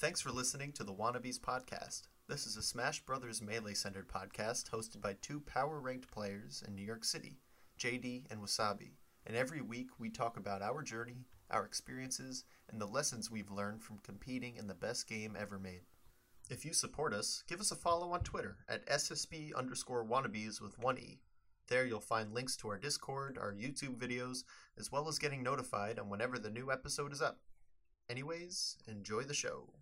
Thanks for listening to the Wannabes podcast. This is a Smash Brothers Melee centered podcast hosted by two power ranked players in New York City, JD and Wassabi. And every week we talk about our journey, our experiences, and the lessons we've learned from competing in the best game ever made. If you support us, give us a follow on Twitter at SSB underscore wannabes with one E. There you'll find links to our Discord, our YouTube videos, as well as getting notified on whenever the new episode is up. Anyways, enjoy the show.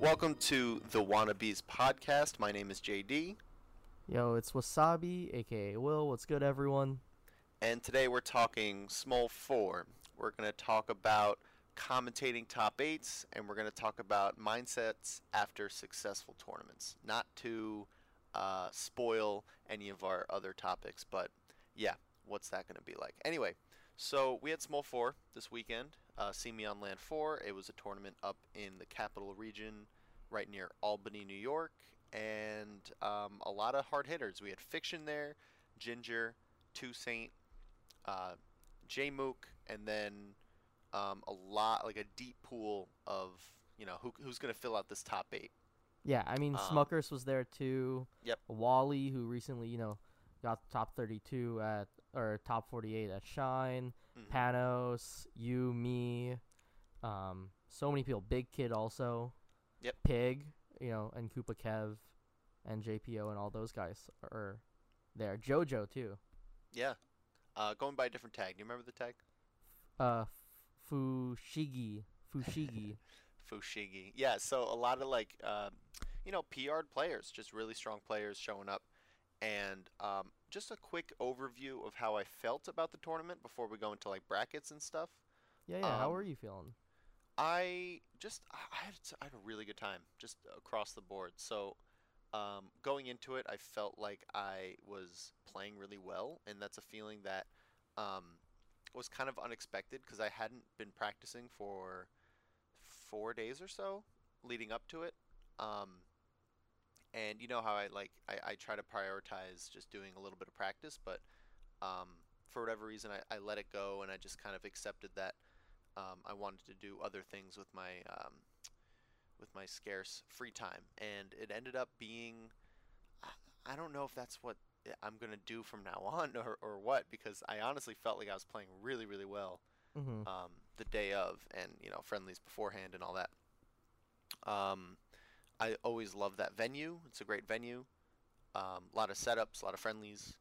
Welcome to the Wannabes podcast. My name is JD. Yo, it's Wassabi, aka Will. What's good, everyone? And today we're talking Smol 4. We're going to talk about commentating top eights, and we're going to talk about mindsets after successful tournaments. Not to uh, spoil any of our other topics, but yeah, what's that going to be like? Anyway, so we had Smol 4 this weekend. Uh, See Me on Lan 4. It was a tournament up in the capital region, right near Albany, New York, and um, a lot of hard hitters. We had Fiction there, Ginger, Toussaint, uh, Jmook, and then um, a lot, like a deep pool of, you know, who, who's going to fill out this top eight. Yeah, I mean, Um, Smuckers was there too. Yep. Wally, who recently, you know, got top 32 at, or top 48 at Shine. Mhm. Panos, you, me, um, so many people. Big Kid also. Yep. Pig, you know, and Koopa Kev, and JPO and all those guys are there. JoJo too. Yeah. Uh, going by a different tag. Do you remember the tag? Uh, Fushigi, Fushigi. Fushigi. Yeah, so a lot of like, um, you know, PR players, just really strong players showing up. And um, just a quick overview of how I felt about the tournament before we go into like brackets and stuff. yeah, yeah. how Um, are you feeling? I just I had I had a really good time just across the board. So um, going into it, I felt like I was playing really well, and that's a feeling that um, was kind of unexpected because I hadn't been practicing for four days or so leading up to it. Um, and you know how I like I, I try to prioritize just doing a little bit of practice, but um, for whatever reason I, I let it go and I just kind of accepted that um, I wanted to do other things with my um, with my scarce free time, and it ended up being I- don't know if that's what I'm gonna do from now on or, or what because I honestly felt like I was playing really really well Mm-hmm. um, the day of, and you know friendlies beforehand and all that. Um, I always love that venue. It's a great venue. Um, a lot of setups, a lot of friendlies,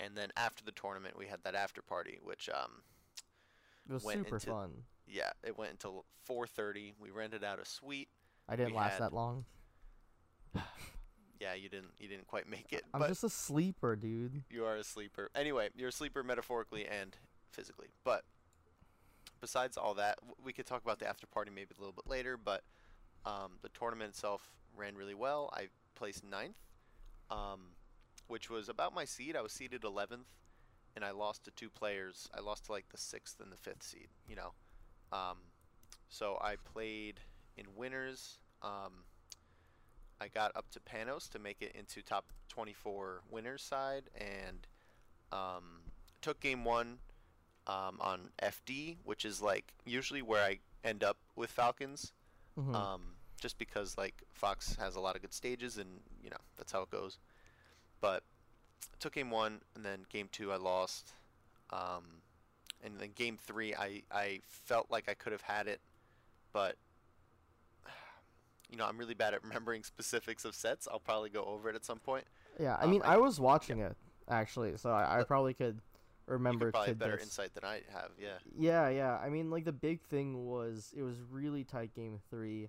and then after the tournament, we had that after party, which um, It was went super into- fun. yeah, it went until 4:30. We rented out a suite. I didn't we last had- that long. Yeah, you didn't you didn't quite make it, I'm just a sleeper, dude. you are a sleeper. Anyway, you're a sleeper metaphorically and physically. But besides all that, we could talk about the after party maybe a little bit later. But um, the tournament itself ran really well. I placed ninth, um, which was about my seed. I was seeded 11th, and I lost to two players. I lost to like the sixth and the fifth seed. You know, um, so I played in winners. Um, I got up to Panos to make it into top 24 winners side, and um, took game one um, on FD, which is like usually where I end up with Falcons, Mhm. um, just because like Fox has a lot of good stages, and you know that's how it goes. But took game one, and then game two I lost, um, and then game three I I felt like I could have had it, but you know I'm really bad at remembering specifics of sets. I'll probably go over it at some point. yeah, I um, mean, I- I, was watching it actually, so I, I probably could remember you could probably better insight than I have. Yeah. Yeah, yeah. I mean, like the big thing was it was really tight game three,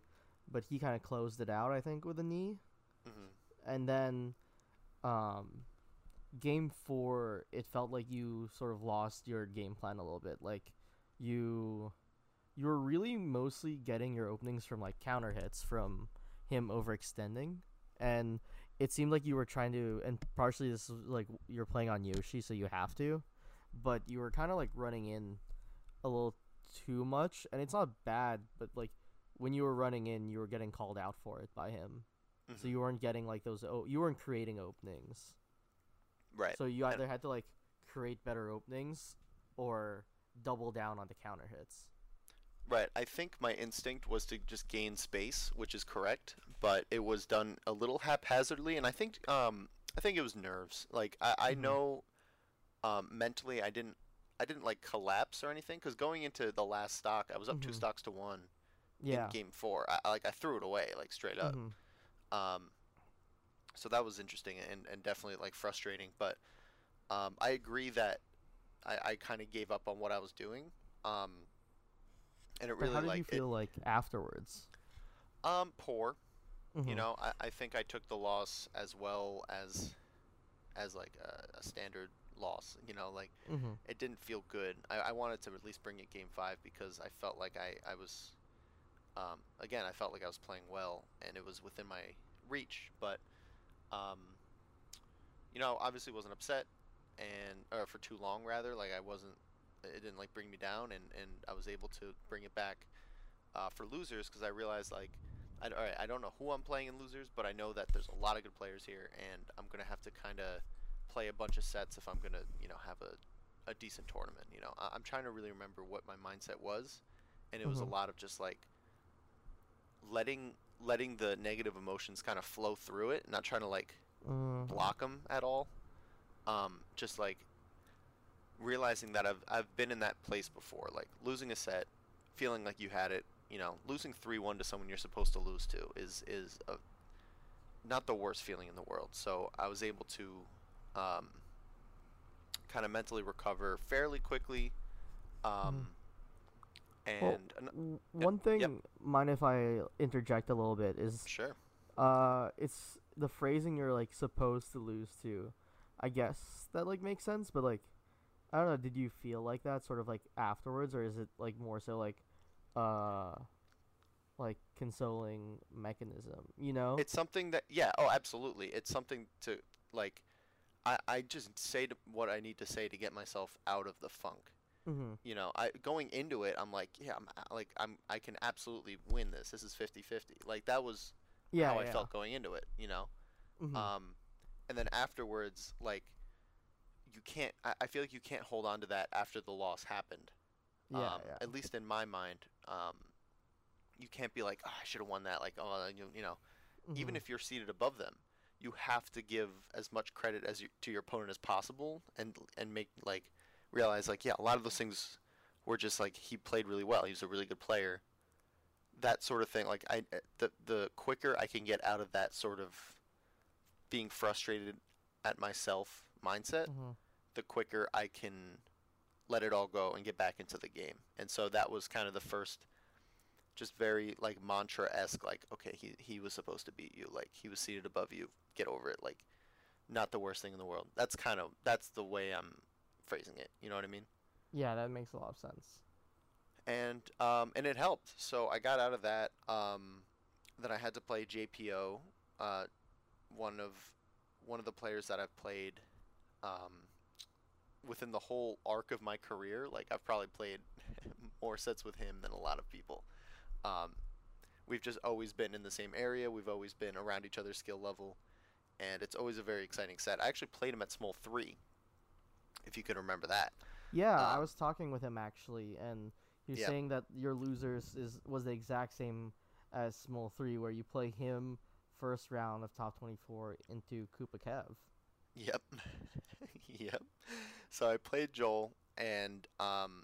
but he kind of closed it out. I think with a knee, hmm and then, um, game four, it felt like you sort of lost your game plan a little bit. Like you, you were really mostly getting your openings from like counter hits from him overextending, and it seemed like you were trying to. And partially this was like you're playing on Yoshi, so you have to, but you were kind of like running in a little too much, and it's not bad, but like when you were running in, you were getting called out for it by him. So Mhm. you weren't getting like those. Oh, you weren't creating openings. right. So you either had to like create better openings or double down on the counter hits. Right. I think my instinct was to just gain space, which is correct, but it was done a little haphazardly, and I think um I think it was nerves. Like I, I Mhm. know um mentally I didn't I didn't like collapse or anything because going into the last stock I was up two Mhm. stocks to one Yeah. in game four. I, like I threw it away like straight up. Mhm. Um, so that was interesting and, and definitely like frustrating. But um, I agree that I, I kind of gave up on what I was doing. Um, and it But really how did like you feel like afterwards? um poor. You Mhm. know, I, I think I took the loss as well as as like a, a standard loss. You know, like Mhm. it didn't feel good. I, I wanted to at least bring it game five because I felt like I, I was, um, again, I felt like I was playing well and it was within my reach. But, um, you know, obviously wasn't upset and, or for too long rather. Like I wasn't, it didn't like bring me down and, and I was able to bring it back uh, for losers because I realized like, I, all right, I don't know who I'm playing in losers, but I know that there's a lot of good players here and I'm going to have to kind of play a bunch of sets if I'm gonna, you know, have a, a decent tournament. You know, I- I'm trying to really remember what my mindset was, and it was Mhm. a lot of just like letting letting the negative emotions kind of flow through it, not trying to like Mhm. block them at all. Um, just like realizing that I've I've been in that place before, like losing a set, feeling like you had it. You know, losing three one to someone you're supposed to lose to is is a, not the worst feeling in the world. So I was able to um, kind of mentally recover fairly quickly. Um. Well, and an- w- Yep, One thing, yep. mind if I interject a little bit, is sure, uh, it's the phrasing you're like supposed to lose to. I guess that like makes sense, but like, I don't know. Did you feel like that sort of like afterwards, or is it like more so like, uh, like consoling mechanism? You know? it's something that yeah, oh absolutely, it's something to like. I, I just say what I need to say to get myself out of the funk. mm-hmm. You know, I going into it, I'm like, yeah, I'm like I'm I can absolutely win this. This is 50-50. Like that was Yeah. how I felt going into it. You know, Mhm. um, and then afterwards, like you can't. I, I feel like you can't hold on to that after the loss happened. yeah. um, yeah. At least in my mind, um, you can't be like, oh, I should have won that. Like, oh, you, you know, even Mhm. if you're seated above them, you have to give as much credit as you, to your opponent as possible, and and make like realize like, yeah, a lot of those things were just like he played really well. He was a really good player. That sort of thing. Like I, uh, the the quicker I can get out of that sort of being frustrated at myself mindset, Mhm. the quicker I can let it all go and get back into the game. And so that was kind of the first just very like mantra esque like, okay, he he was supposed to beat you, like he was seated above you, get over it, like not the worst thing in the world. That's kind of that's the way I'm phrasing it. You know what I mean? Yeah, that makes a lot of sense. And um and it helped. So I got out of that. Um then I had to play JPO, uh one of one of the players that I've played um within the whole arc of my career. Like I've probably played more sets with him than a lot of people. Um we've just always been in the same area. We've always been around each other's skill level. And it's always a very exciting set. I actually played him at Smol three, if you can remember that. Yeah, I Um, was talking with him actually, and he was Yeah. saying that your losers is was the exact same as Smol Three, where you play him first round of top twenty four into Koopa Kev. Yep. yep. So I played Joel and um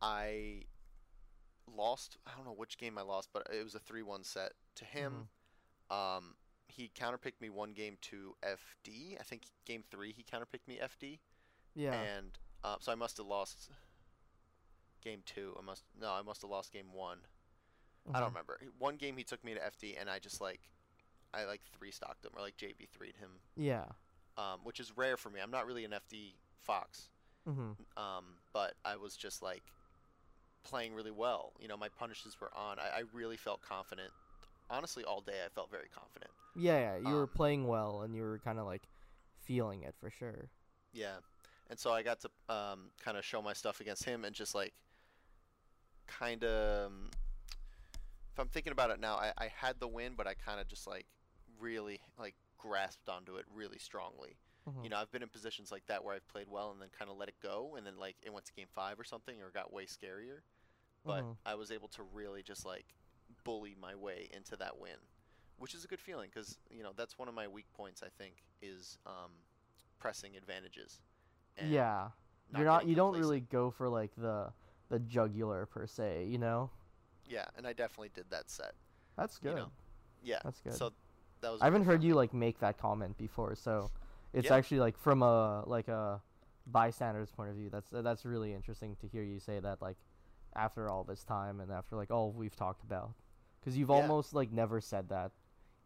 I lost I don't know which game I lost, but it was a 3-1 set to him. Um he counterpicked me one game to FD. I think game 3 he counterpicked me FD Yeah. and uh, so I must have lost game 2. I must No, I must have lost game 1. I don't Mhm. remember. One game he took me to FD and I just like I like 3 stocked him or like JV 3'd him Yeah. Um, which is rare for me. I'm not really an FD fox, hmm um, but I was just like playing really well. You know, my punishes were on. I, I really felt confident. Honestly, all day I felt very confident. Yeah, yeah. You were Um, playing well, and you were kind of like feeling it for sure. Yeah, and so I got to um, kind of show my stuff against him and just like kind of if I'm thinking about it now, I, I had the win, but I kind of just like really like grasped onto it really strongly. Mhm. You know, I've been in positions like that where I've played well and then kind of let it go, and then like it went to game five or something, or got way scarier. But Mhm. I was able to really just like bully my way into that win, which is a good feeling because you know that's one of my weak points. I think is um, pressing advantages. and yeah, not you're not. You don't really go for like the the jugular per se. You know. Yeah, and I definitely did that set. That's You good. know, Yeah. That's good. So that was. I haven't heard you like make that comment before, so it's Yeah. actually like from a like a bystander's point of view. That's that's really interesting to hear you say that like after all this time and after like all we've talked about, because you've Yeah. almost like never said that,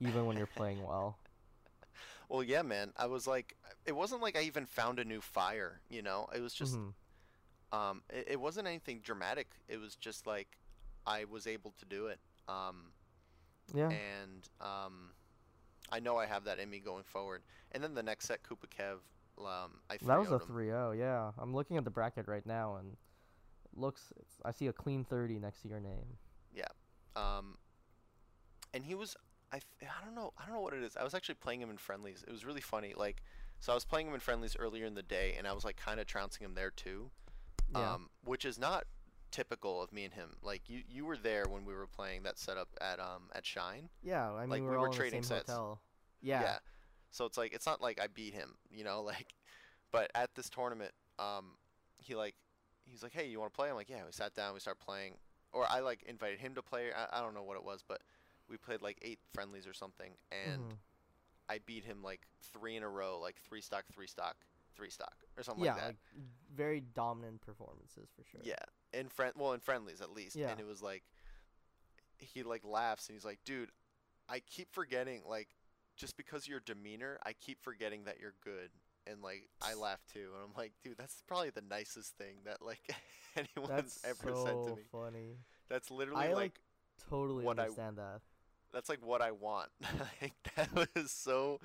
even when you're playing well. Well, yeah, man. I was like, it wasn't like I even found a new fire. You know, it was just Mhm. um, it, it wasn't anything dramatic. It was just like I was able to do it. Um, Yeah. and um, I know I have that in me going forward. And then the next set, Koopa Kev, um, I That was a 3-0'd him. 3-0, yeah. I'm looking at the bracket right now and it looks it's, I see a clean 30 next to your name. Yeah. Um, and he was, I, I don't know, I don't know what it is. I was actually playing him in friendlies. It was really funny. Like, so I was playing him in friendlies earlier in the day, and I was like kind of trouncing him there too. Yeah. Um, which is not typical of me and him. Like you, you were there when we were playing that setup at um at Shine. yeah, I mean like, we're we were in the trading sets. hotel. Yeah. So it's like it's not like I beat him, you know, like but at this tournament, um he like he's like, "Hey, you want to play?" I'm like, "Yeah." We sat down, we started playing. Or I like invited him to play. I, I don't know what it was, but we played like eight friendlies or something and Mhm. I beat him like 3 in a row, like 3 stock, 3 stock, 3 stock or something yeah, like that. like very dominant performances for sure. Yeah, in friend, well, in friendlies at least. Yeah. And it was like, he like laughs and he's like, "Dude, I keep forgetting like, just because your demeanor, I keep forgetting that you're good." And like, I laugh too, and I'm like, "Dude, that's probably the nicest thing that like anyone's That's ever so said to me." funny. That's literally I, like, like, Totally what I- understand that. that's like what I want. like that was so,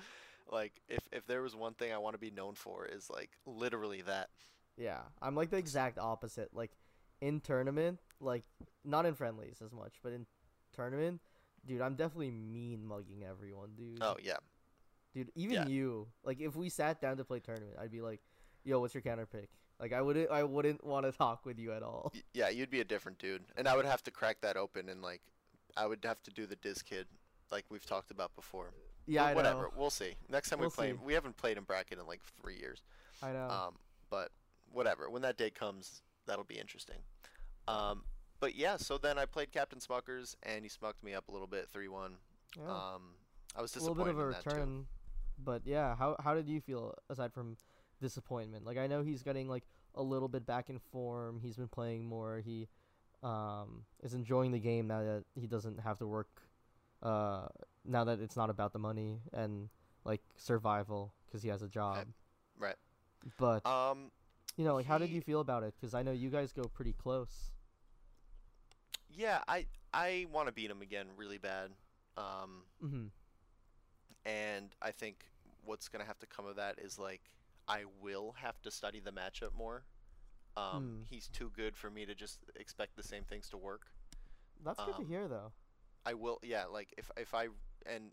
like, if if there was one thing I want to be known for is like literally that. Yeah, I'm like the exact opposite. Like in tournament, like not in friendlies as much, but in tournament, dude, I'm definitely mean mugging everyone, dude. Oh yeah, dude, even yeah. you. Like if we sat down to play tournament, I'd be like, "Yo, what's your counter pick?" Like I wouldn't, I wouldn't want to talk with you at all. Yeah, you'd be a different dude, and I would have to crack that open and like, I would have to do the Diz Kid, like we've talked about before. Yeah, whatever, know. we'll see. Next time We'll we play, see. we haven't played in bracket in like three years. I know. Um, but whatever. When that day comes, that'll be interesting. Um, but yeah, so then I played Captain Smuckers, and he smucked me up a little bit, three one. yeah. Um, I was a little bit of a return, but yeah. How how did you feel aside from disappointment? Like I know he's getting like a little bit back in form. He's been playing more. He um is enjoying the game now that he doesn't have to work. Uh, now that it's not about the money and like survival because he has a job. right. But Um, you know, like how did you feel about it? Because I know you guys go pretty close. Yeah, I I want to beat him again really bad. Um, Mm-hmm. and I think what's gonna have to come of that is like I will have to study the matchup more. Um, Hmm. He's too good for me to just expect the same things to work. That's good to Um, hear, though. I will, yeah. Like if if I and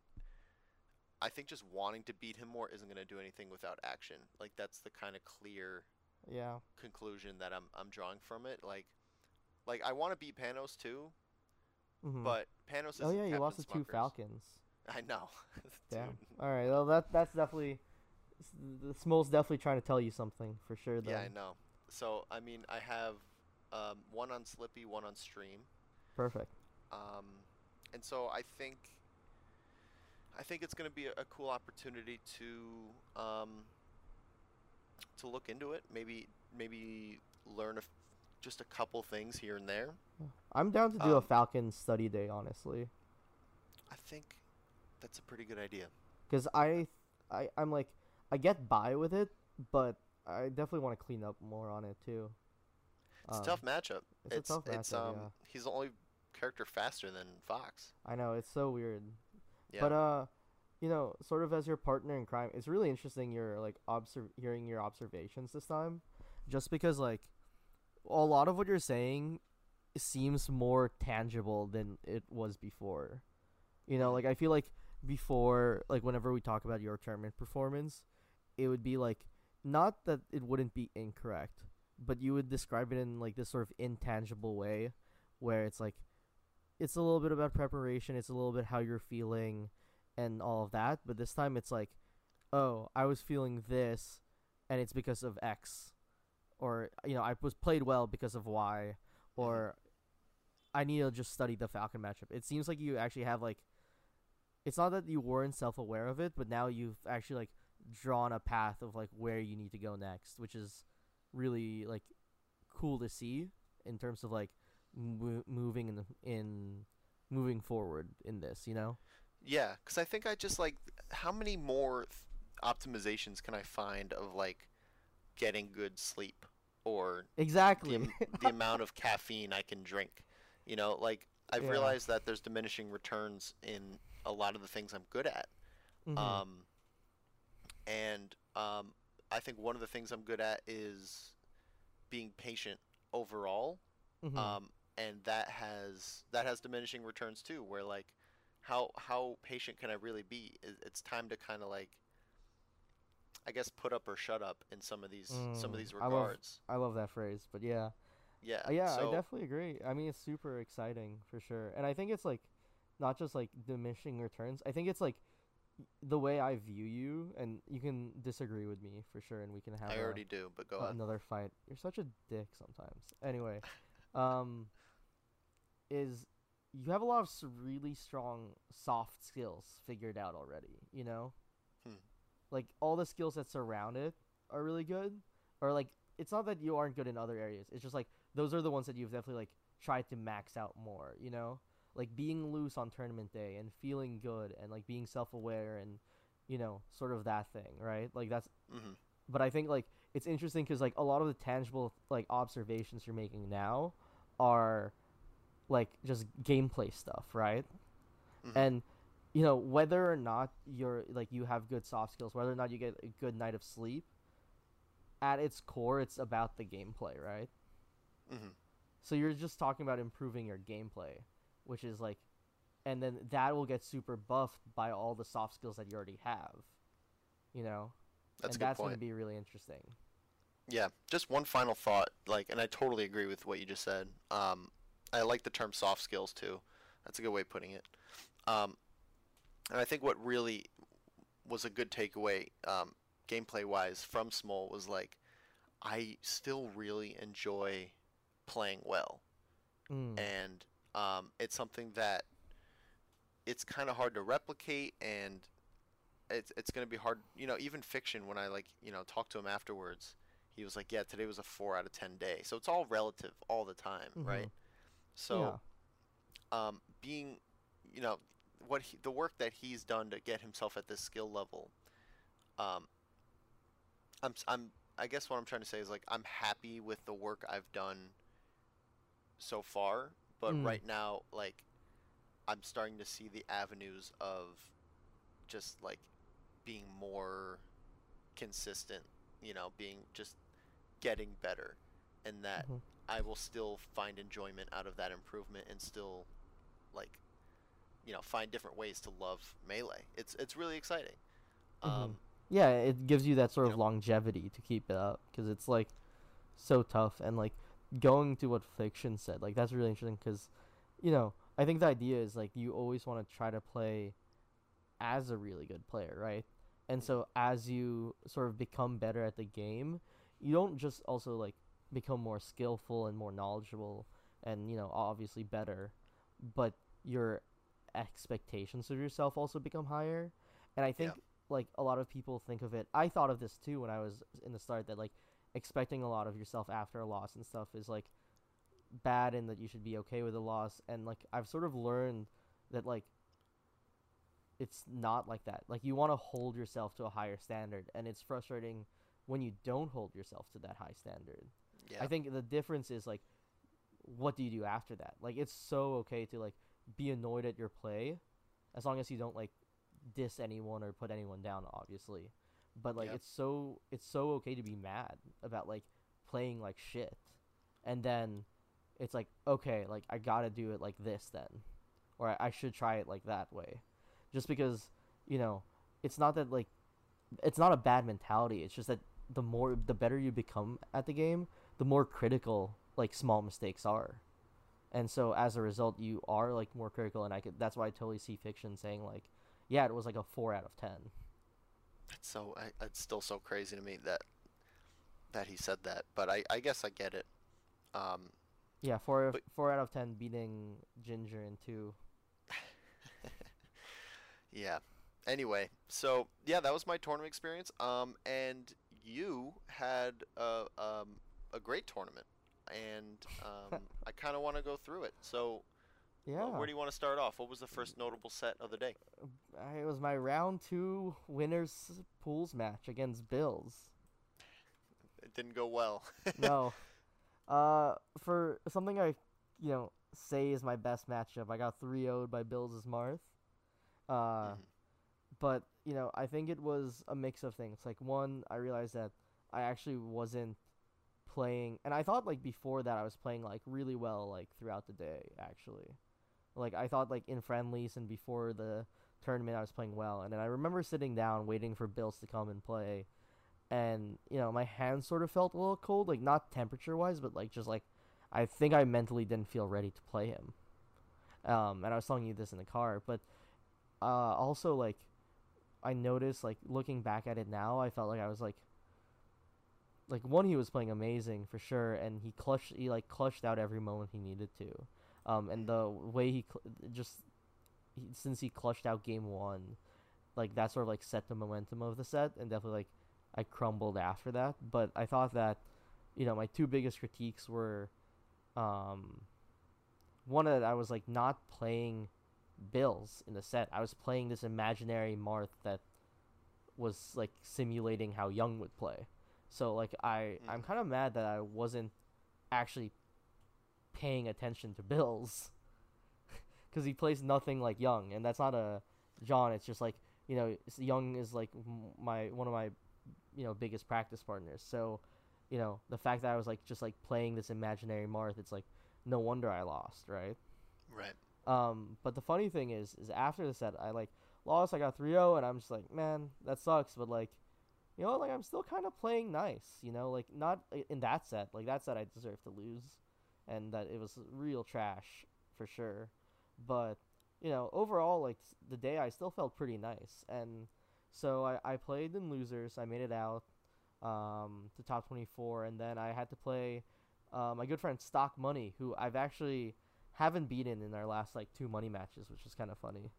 I think just wanting to beat him more isn't gonna do anything without action. Like that's the kind of clear Yeah. conclusion that I'm I'm drawing from it. Like like I want to beat Panos too, Mm-hmm. but Panos is oh yeah, you lost to Captain two Falcons. I know. Damn. All right. Well, that that's definitely the Smol's definitely trying to tell you something for sure. Then. Yeah, I know. So I mean, I have um, one on Slippi, one on Stream, Perfect. um, and so I think I think it's going to be a, a cool opportunity to um, to look into it. Maybe maybe learn a just a couple things here and there. I'm down to do a Um, Falcon study day, honestly, I think that's a pretty good idea. because I, I, I'm like, I get by with it, but I definitely want to clean up more on it too. It's Um, a tough matchup. it's a it's tough it's matchup, um yeah. he's the only character faster than Fox. I know it's so weird. Yeah. But uh, you know, sort of as your partner in crime, it's really interesting. Your like observ hearing your observations this time, just because like a lot of what you're saying seems more tangible than it was before. You know, like I feel like before, like whenever we talk about your tournament performance, it would be like not that it wouldn't be incorrect, but you would describe it in like this sort of intangible way, where it's like it's a little bit about preparation, it's a little bit how you're feeling, and all of that. But this time it's like, oh, I was feeling this, and it's because of X, or you know, I was played well because of why, mm-hmm. or I need to just study the Falcon matchup. It seems like you actually have like, it's not that you weren't self aware of it, but now you've actually like drawn a path of like where you need to go next, which is really like cool to see in terms of like mo- moving in the, in moving forward in this, you know? Yeah, because I think I just like how many more th- optimizations can I find of like getting good sleep or Exactly. am- the amount of caffeine I can drink. You know, like I've Yeah. realized that there's diminishing returns in a lot of the things I'm good at. Mhm. Um, and um, I think one of the things I'm good at is being patient overall. Mhm. Um, and that has that has diminishing returns too. Where like, how how patient can I really be? It's time to kind of like, I guess, put up or shut up in some of these some of Mm, these I love- regards. I love that phrase, but yeah. Yeah. Uh, yeah, so, I definitely agree. I mean, it's super exciting for sure, and I think it's like not just like diminishing returns. I think it's like the way I view you, and you can disagree with me for sure, and we can have I a- already do, but go a- another fight. You're such a dick sometimes. Anyway, um, is you have a lot of really strong soft skills figured out already. You know. Like all the skills that surround it are really good, or like it's not that you aren't good in other areas. It's just like those are the ones that you've definitely like tried to max out more. You know, like being loose on tournament day and feeling good and like being self aware and you know sort of that thing, right? Like that's hmm but I think like it's interesting because like a lot of the tangible like observations you're making now are like just gameplay stuff, right? Mhm. And you know whether or not you're like you have good soft skills, whether or not you get a good night of sleep, at its core, it's about the gameplay, right? hmm So you're just talking about improving your gameplay, which is like, and then that will get super buffed by all the soft skills that you already have, you know. That's and a good that's gonna be really interesting. Yeah, just one final thought, like, and I totally agree with what you just said. Um, I like the term soft skills too. That's a good way of putting it. Um, and I think what really was a good takeaway, um, gameplay wise, from Smol was like, I still really enjoy playing well, Mm. and um, it's something that it's kind of hard to replicate, and it's it's gonna be hard. You know, even fiction. When I like, you know, talk to him afterwards, he was like, "Yeah, today was a four out of ten day." So it's all relative all the time, right? Mhm. So, um, being, you know, what he, the work that he's done to get himself at this skill level, um, I'm I'm I guess what I'm trying to say is like I'm happy with the work I've done so far, but Mm. right now like I'm starting to see the avenues of just like being more consistent, you know, being just getting better and that Mhm. I will still find enjoyment out of that improvement and still like you know find different ways to love melee. It's it's really exciting. Mhm. Um, Yeah, it gives you that sort you of know- longevity to keep it up because it's like so tough and like going to what fiction said like that's really interesting because you know I think the idea is like you always want to try to play as a really good player, right? And so as you sort of become better at the game, you don't just also like become more skillful and more knowledgeable and you know obviously better, but your expectations of yourself also become higher. And I think Yeah. like a lot of people think of it. I thought of this too when I was in the start that like expecting a lot of yourself after a loss and stuff is like bad and that you should be okay with a loss and like I've sort of learned that like it's not like that. Like you want to hold yourself to a higher standard and it's frustrating when you don't hold yourself to that high standard. yeah. I think the difference is like what do you do after that? Like it's so okay to like be annoyed at your play as long as you don't like diss anyone or put anyone down obviously. But like Yep. it's so it's so okay to be mad about like playing like shit. And then it's like okay, like I gotta do it like this then, or I, I should try it like that way, just because you know it's not that like it's not a bad mentality. It's just that the more the better you become at the game, the more critical like small mistakes are. And so as a result, you are like more critical, and I could. That's why I totally see fiction saying like, yeah, it was like a four out of ten. It's so I, it's still so crazy to me that that he said that, but I I guess I get it. Um, Yeah, four But- four out of ten beating Ginger in two. yeah. Anyway, so yeah, that was my tournament experience. Um, and you had a um a great tournament, and um, I kind of want to go through it. So, uh, Yeah, where do you want to start off? What was the first notable set of the day? It was my round two winners pools match against Bills. It didn't go well. no. Uh, for something I, you know, say is my best matchup, I got 3 0'd by Bills' as Marth. Uh, Mhm. but, you know, I think it was a mix of things. Like, one, I realized that I actually wasn't playing, and I thought, like, before that I was playing, like, really well, like, throughout the day, actually. Like, I thought, like, in friendlies and before the tournament I was playing well. And then I remember sitting down waiting for Bills to come and play and you know my hands sort of felt a little cold like not temperature wise but like just like i think i mentally didn't feel ready to play him um and i was telling you this in the car but uh also like i noticed like looking back at it now i felt like i was like like one he was playing amazing for sure and he clutched he like clutched out every moment he needed to um and the way he cl- just he, since he clutched out game one like that sort of like set the momentum of the set and definitely like I crumbled after that. But I thought that, you know, my two biggest critiques were, um, one that I was like not playing Bills in the set. I was playing this imaginary Marth that was like simulating how Young would play. So like I I'm kind of mad that I wasn't actually paying attention to Bills because he plays nothing like Young, and that's not a John. It's just like you know, Young is like my one of my you know biggest practice partners. So, you know, the fact that I was like just like playing this imaginary Marth, it's like no wonder I lost, right? Right. Um, but the funny thing is, is after the set, I like lost. I got 3-0, and I'm just like, man, that sucks. But like, you know, like I'm still kind of playing nice. You know, like not in that set. Like that set, I deserve to lose, and that it was real trash for sure. But you know, overall, like the day, I still felt pretty nice, and so I, I played in losers. I made it out um, to top 24, and then I had to play uh, my good friend Stock Money, who I've actually haven't beaten in our last like two money matches, which is kind of funny.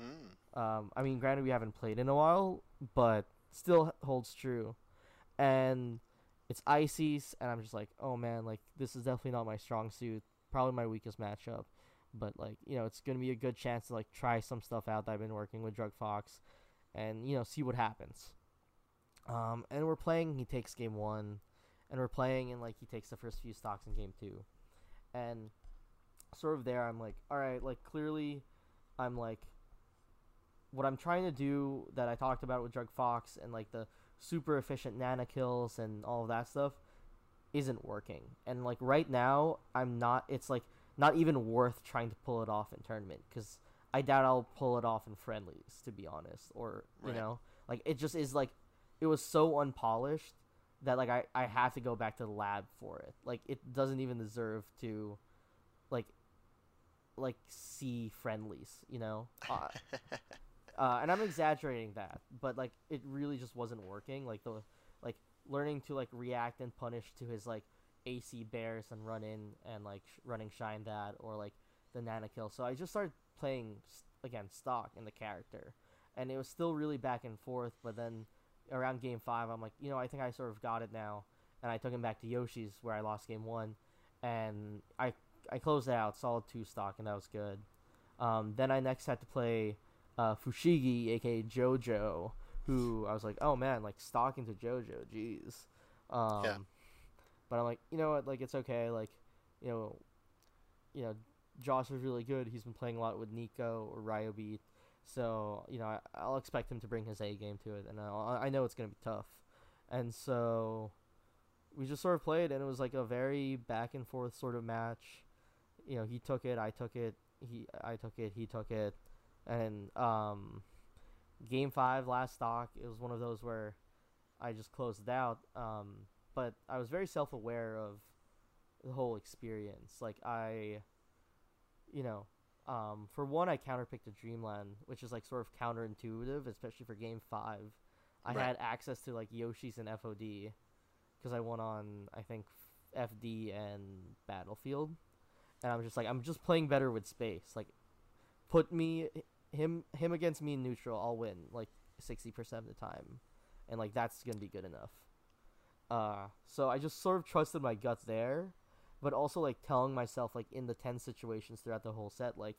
Mm. Um, I mean, granted, we haven't played in a while, but still holds true. And it's Ices, and I'm just like, oh man, like this is definitely not my strong suit. Probably my weakest matchup. But like, you know, it's gonna be a good chance to like try some stuff out that I've been working with Drug Fox, and you know, see what happens. Um, and we're playing. He takes game one, and we're playing, and like he takes the first few stocks in game two, and sort of there, I'm like, all right, like clearly, I'm like what I'm trying to do that I talked about with Drug Fox and like the super efficient nana kills and all of that stuff isn't working. And like right now, I'm not. It's like not even worth trying to pull it off in tournament because I doubt I'll pull it off in friendlies, to be honest. Or you Right. know, like it just is like it was so unpolished that like I I have to go back to the lab for it. Like it doesn't even deserve to like like see friendlies, you know. Uh, uh, and I'm exaggerating that, but like it really just wasn't working. Like the like learning to like react and punish to his like AC bears and run in and like sh- running shine that or like the nana kill. So I just started playing again stock in the character, and it was still really back and forth. But then around game five, I'm like, you know, I think I sort of got it now, and I took him back to Yoshi's where I lost game one, and I I closed it out solid two stock, and that was good. Um, then I next had to play uh, Fushigi, aka JoJo, who I was like, oh man, like stalking to JoJo, jeez. Um, Yeah. But I'm like, you know what, like it's okay, like, you know, you know, Josh is really good. He's been playing a lot with Nico or Ryobi, so you know I, I'll expect him to bring his A game to it, and I'll, I know it's gonna be tough. And so, we just sort of played, and it was like a very back and forth sort of match. You know, he took it, I took it, he I took it, he took it, and um, game five last stock, it was one of those where I just closed it out. Um, but I was very self aware of the whole experience. Like I, you know, um, for one, I counterpicked a Dreamland, which is like sort of counterintuitive, especially for game five. I Right. had access to like Yoshi's and FOD because I won on I think FD and Battlefield, and I'm just like I'm just playing better with space. Like, put me him him against me in neutral, I'll win like sixty percent of the time, and like that's gonna be good enough. Uh, so I just sort of trusted my gut there, but also like telling myself like in the tense situations throughout the whole set, like,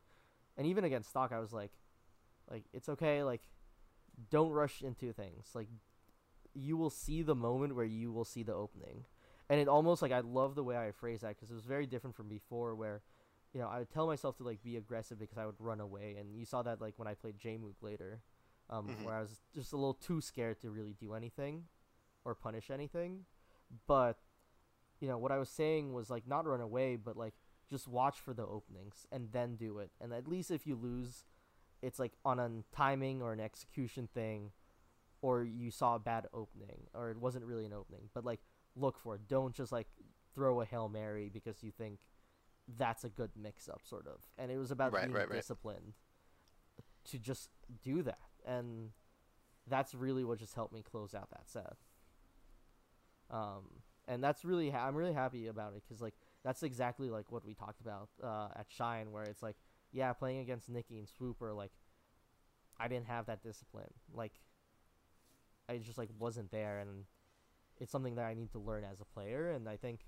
and even against stock, I was like, like it's okay, like, don't rush into things, like, you will see the moment where you will see the opening, and it almost like I love the way I phrase that because it was very different from before where. You know, I would tell myself to like be aggressive because I would run away, and you saw that like when I played Jmook later, um, Mhm. where I was just a little too scared to really do anything, or punish anything. But you know what I was saying was like not run away, but like just watch for the openings and then do it. And at least if you lose, it's like on a timing or an execution thing, or you saw a bad opening or it wasn't really an opening. But like look for it. Don't just like throw a hail mary because you think that's a good mix up sort of. And it was about Right, being right, right. disciplined to just do that. And that's really what just helped me close out that set. Um, and that's really ha- I'm really happy about it because like that's exactly like what we talked about uh, at Shine, where it's like yeah, playing against Nikki and Swooper, like I didn't have that discipline, like I just like wasn't there, and it's something that I need to learn as a player, and I think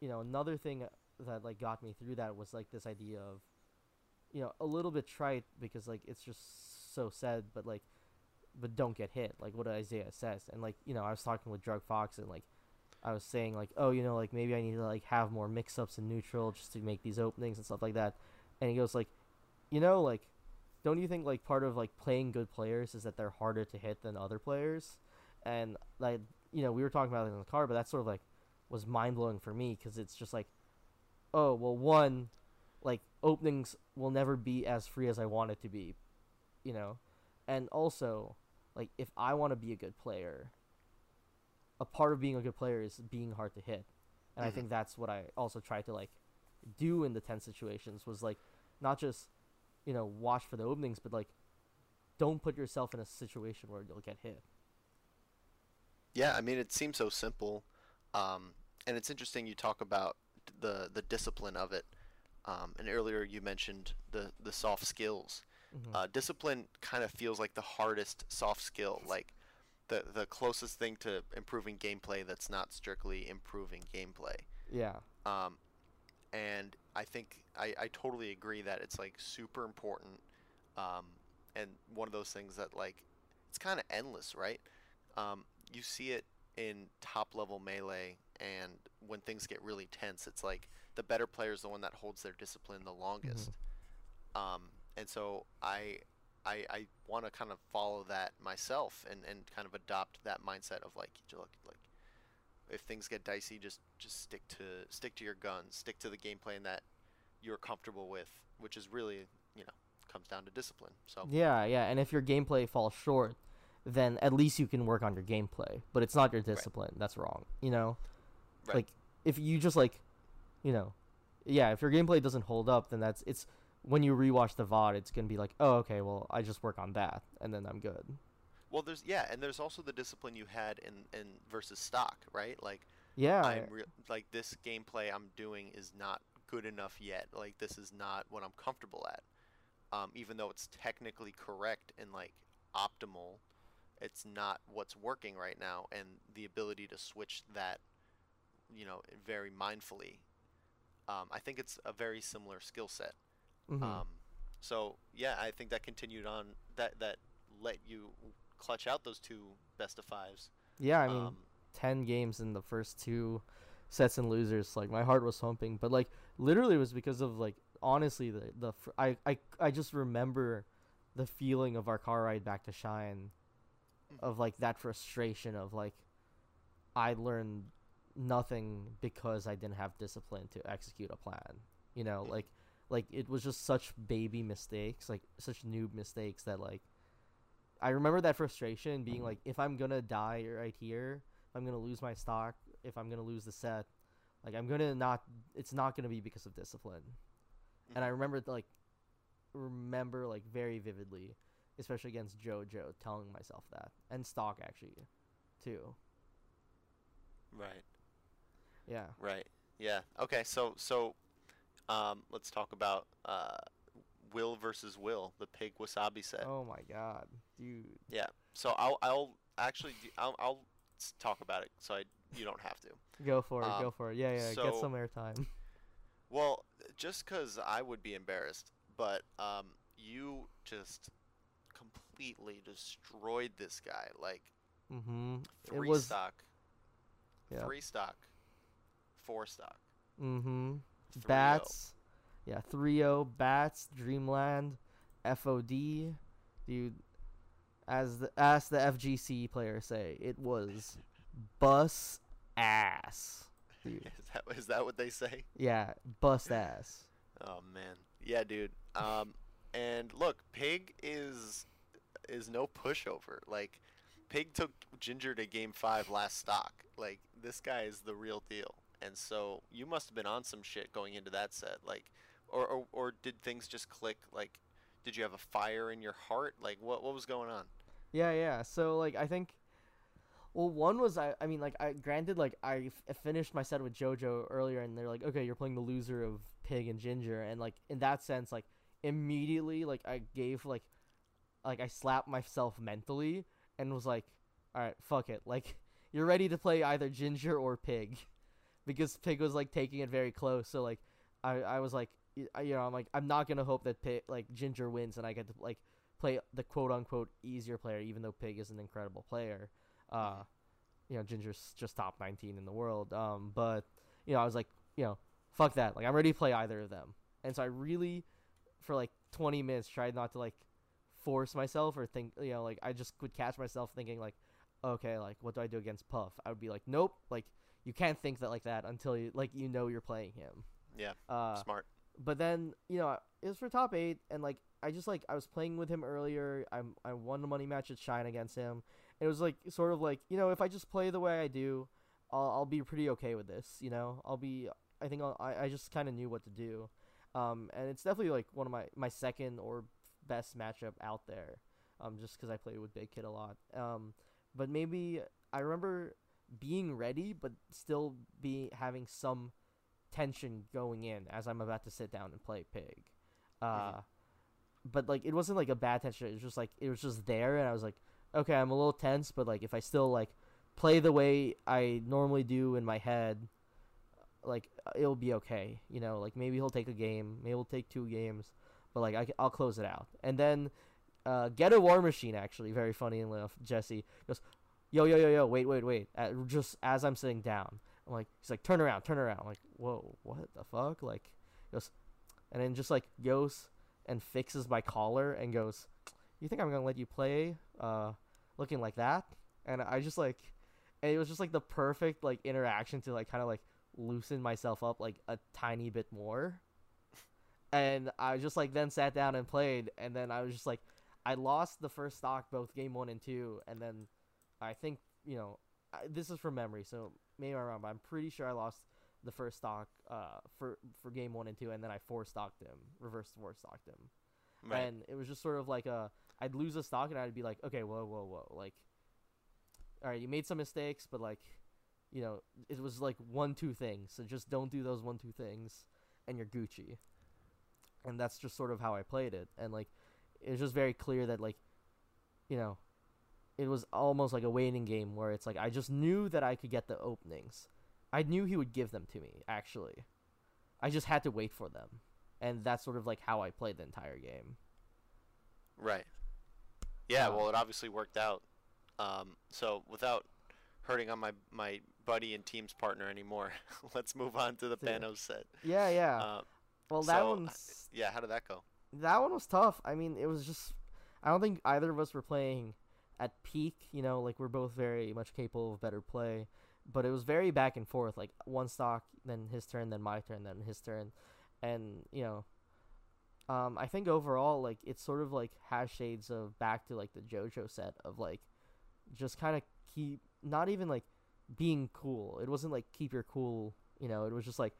you know another thing that like got me through that was like this idea of you know a little bit trite because like it's just so said, but like but don't get hit, like what Isaiah says. And like, you know, I was talking with Drug Fox and like I was saying like, oh, you know, like maybe I need to like have more mix ups in neutral just to make these openings and stuff like that. And he goes like, you know, like don't you think like part of like playing good players is that they're harder to hit than other players? And like, you know, we were talking about it in the car, but that sort of like was mind blowing for me because it's just like, oh, well, one, like openings will never be as free as I want it to be, you know, and also like if I want to be a good player, a part of being a good player is being hard to hit, and I Mhm. think that's what I also tried to like do in the tense situations was like not just you know watch for the openings, but like don't put yourself in a situation where you'll get hit. Yeah, I mean, it seems so simple, um, and it's interesting you talk about the the discipline of it. Um, and earlier you mentioned the the soft skills. Mhm. Uh, discipline kind of feels like the hardest soft skill, like the the closest thing to improving gameplay that's not strictly improving gameplay. yeah. Um, and I think I, I totally agree that it's like super important, um, and one of those things that like it's kind of endless, right? Um, you see it in top level melee, and when things get really tense, it's like the better player is the one that holds their discipline the longest. Um, and so I I, I want to kind of follow that myself and, and kind of adopt that mindset of like look like if things get dicey just just stick to stick to your guns stick to the game plan that you're comfortable with which is really you know comes down to discipline so Yeah, yeah, and if your gameplay falls short, then at least you can work on your gameplay. But it's not your discipline. That's wrong. You know, Right. like if you just like, you know, yeah, if your gameplay doesn't hold up, then that's it's when you rewatch the VOD, it's gonna be like, oh, okay, well, I just work on that, and then I'm good. well there's yeah and there's also the discipline you had in in versus stock right like Yeah, i'm re- like this gameplay i'm doing is not good enough yet like this is not what i'm comfortable at um, even though it's technically correct and like optimal it's not what's working right now and the ability to switch that you know very mindfully um, i think it's a very similar skill set mhm. um, so yeah i think that continued on that that let you clutch out those two best of fives yeah. I mean, um, ten games in the first two sets and losers, like my heart was pumping. But like literally, it was because of like honestly, the the fr- I I I just remember the feeling of our car ride back to Shine, Mhm. of like that frustration of like I learned nothing because I didn't have discipline to execute a plan. You know, like like it was just such baby mistakes, like such noob mistakes that like I remember that frustration being like if I'm gonna die right here, if I'm gonna lose my stock, if I'm gonna lose the set, like I'm gonna not it's not gonna be because of discipline. And I Mhm. remember like remember like very vividly, especially against JoJo, telling myself that. And stock actually too. Right. Yeah. Right. Yeah. Okay. So so, um, let's talk about uh, Will versus Will, the pig Wassabi set. Oh my god, dude. Yeah. So I'll I'll actually I'll I'll talk about it so I you don't have to. Go for it. Um, go for it. Yeah, yeah. get some airtime. Well, just 'cause I would be embarrassed, but um, you just completely destroyed this guy. Like mm-hmm. three it was. stock, Yeah. three stock, four stock, Mm-hmm. 3-0. Bats. Yeah. 3-0. Bats. Dreamland. FOD. Dude. As the as the FGC players say, it was bus ass. Dude. Is that is that what they say? Yeah, bust ass. Oh man, yeah, dude. Um, and look, Pig is is no pushover. Like, Pig took Ginger to Game Five last stock. Like, this guy is the real deal. And so you must have been on some shit going into that set. Like, or or, or did things just click? Like, did you have a fire in your heart? Like, what what was going on? Yeah, yeah. So like I think well one was I I mean like I granted like I f- finished my set with JoJo earlier and they're like okay, you're playing the loser of Pig and Ginger and like in that sense like immediately like I gave like like I slapped myself mentally and was like all right, fuck it. Like you're ready to play either Ginger or Pig because Pig was like taking it very close. So like I I was like you know, I'm like I'm not going to hope that Pig, like Ginger wins and I get to like play the quote unquote easier player, even though Pig is an incredible player. Uh, you know, Ginger's just top 19 in the world. Um, but you know, I was like, you know, fuck that. Like, I'm ready to play either of them. And so I really, for like 20 minutes, tried not to like force myself or think, you know, like I just would catch myself thinking like, okay, like what do I do against Puff? I would be like, nope, like you can't think that like that until you like you know you're playing him. Yeah, Uh, smart. but then you know it was for top eight and like i just like i was playing with him earlier. I i won the money match at shine against him. It was like sort of like you know if i just play the way i do i'll, I'll be pretty okay with this you know? I'll be i think I'll, i i just kind of knew what to do. Um and it's definitely like one of my my second or best matchup out there um just because i play with big kid a lot. Um but maybe i remember being ready but still be having some tension going in as I'm about to sit down and play pig. Uh, but like it wasn't like a bad tension. It was just like it was just there, and I was like, okay, I'm a little tense, but like if I still like play the way I normally do in my head, like it'll be okay. You know, like maybe he'll take a game, maybe he'll take two games, but like I, will close it out. And then uh, get a war machine actually very funny enough. Jesse goes, yo yo yo yo, wait wait wait. At, just as I'm sitting down, I'm like, he's like, turn around, turn around. I'm like, whoa, what the fuck? Like, goes, and then just like goes and fixes my collar and goes, you think I'm gonna let you play, uh, looking like that? And I just like, and it was just like the perfect like interaction to like kind of like loosen myself up like a tiny bit more. And I just like then sat down and played, and then I was just like, I lost the first stock both game one and two, and then I think you know I, this is from memory, so maybe I'm wrong, but I'm pretty sure I lost the first stock uh for for game one and two, and then I four stocked him, reverse four stocked him, Right. and it was just sort of like a I'd lose a stock and I'd be like, okay, whoa, whoa, whoa, like, all right, you made some mistakes, but like, you know, it was like one two things, so just don't do those one two things, and you're Gucci, and that's just sort of how I played it, and like, it was just very clear that like, you know, it was almost like a waiting game where it's like I just knew that I could get the openings. I knew he would give them to me, actually. I just had to wait for them. And that's sort of like how I played the entire game. Right. Yeah, Uh, well, it obviously worked out. Um, so without hurting on my my buddy and team's partner anymore, let's move on to the. Panos set. Yeah, yeah. Uh, well, that so, one's yeah, how did that go? that one was tough. I mean, it was just I don't think either of us were playing at peak, you know, like we're both very much capable of better play. but it was very back and forth. Like one stock, then his turn, then my turn, then his turn, and you know, um, I think overall like it's sort of like has shades of back to like the JoJo set of like just kind of keep not even like being cool. It wasn't like keep your cool, you know. It was just like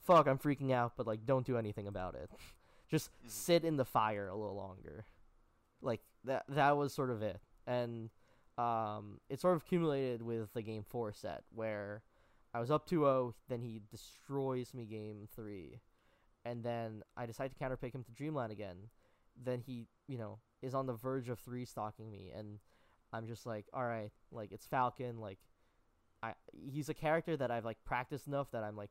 fuck, I'm freaking out, but like don't do anything about it. just Mhm. sit in the fire a little longer. Like that that was sort of it. And um it sort of accumulated with the game 4 set where I was up 2-0, then he destroys me game 3. And then I decide to counterpick him to Dreamland again. Then he, you know, is on the verge of 3 stalking me and I'm just like, all right, like it's Falcon, like I he's a character that I've like practiced enough that I'm like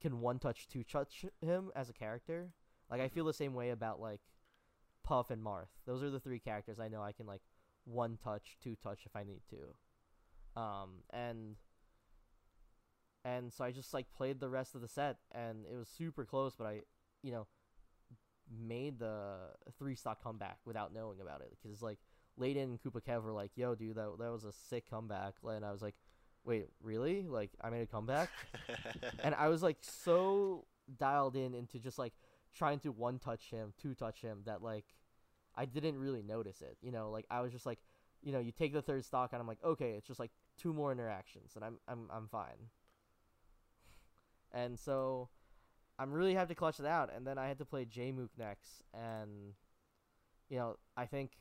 can one touch two touch him as a character. Like I feel the same way about like Puff and Marth. Those are the three characters I know I can like one touch, two touch if I need to. Um and and so I just like played the rest of the set and it was super close but I you know made the three stock comeback without knowing about it because like Layden and Koopa Kev were like, "Yo, dude, that that was a sick comeback," and I was like, "Wait, really? Like, I made a comeback?" and I was like so dialed in into just like trying to one touch him, two touch him that like I didn't really notice it. You know, like I was just like, you know, you take the third stock and I'm like, okay, it's just like two more interactions and I'm I'm I'm fine. And so I'm really happy to clutch it out and then I had to play Jmook next and you know, I think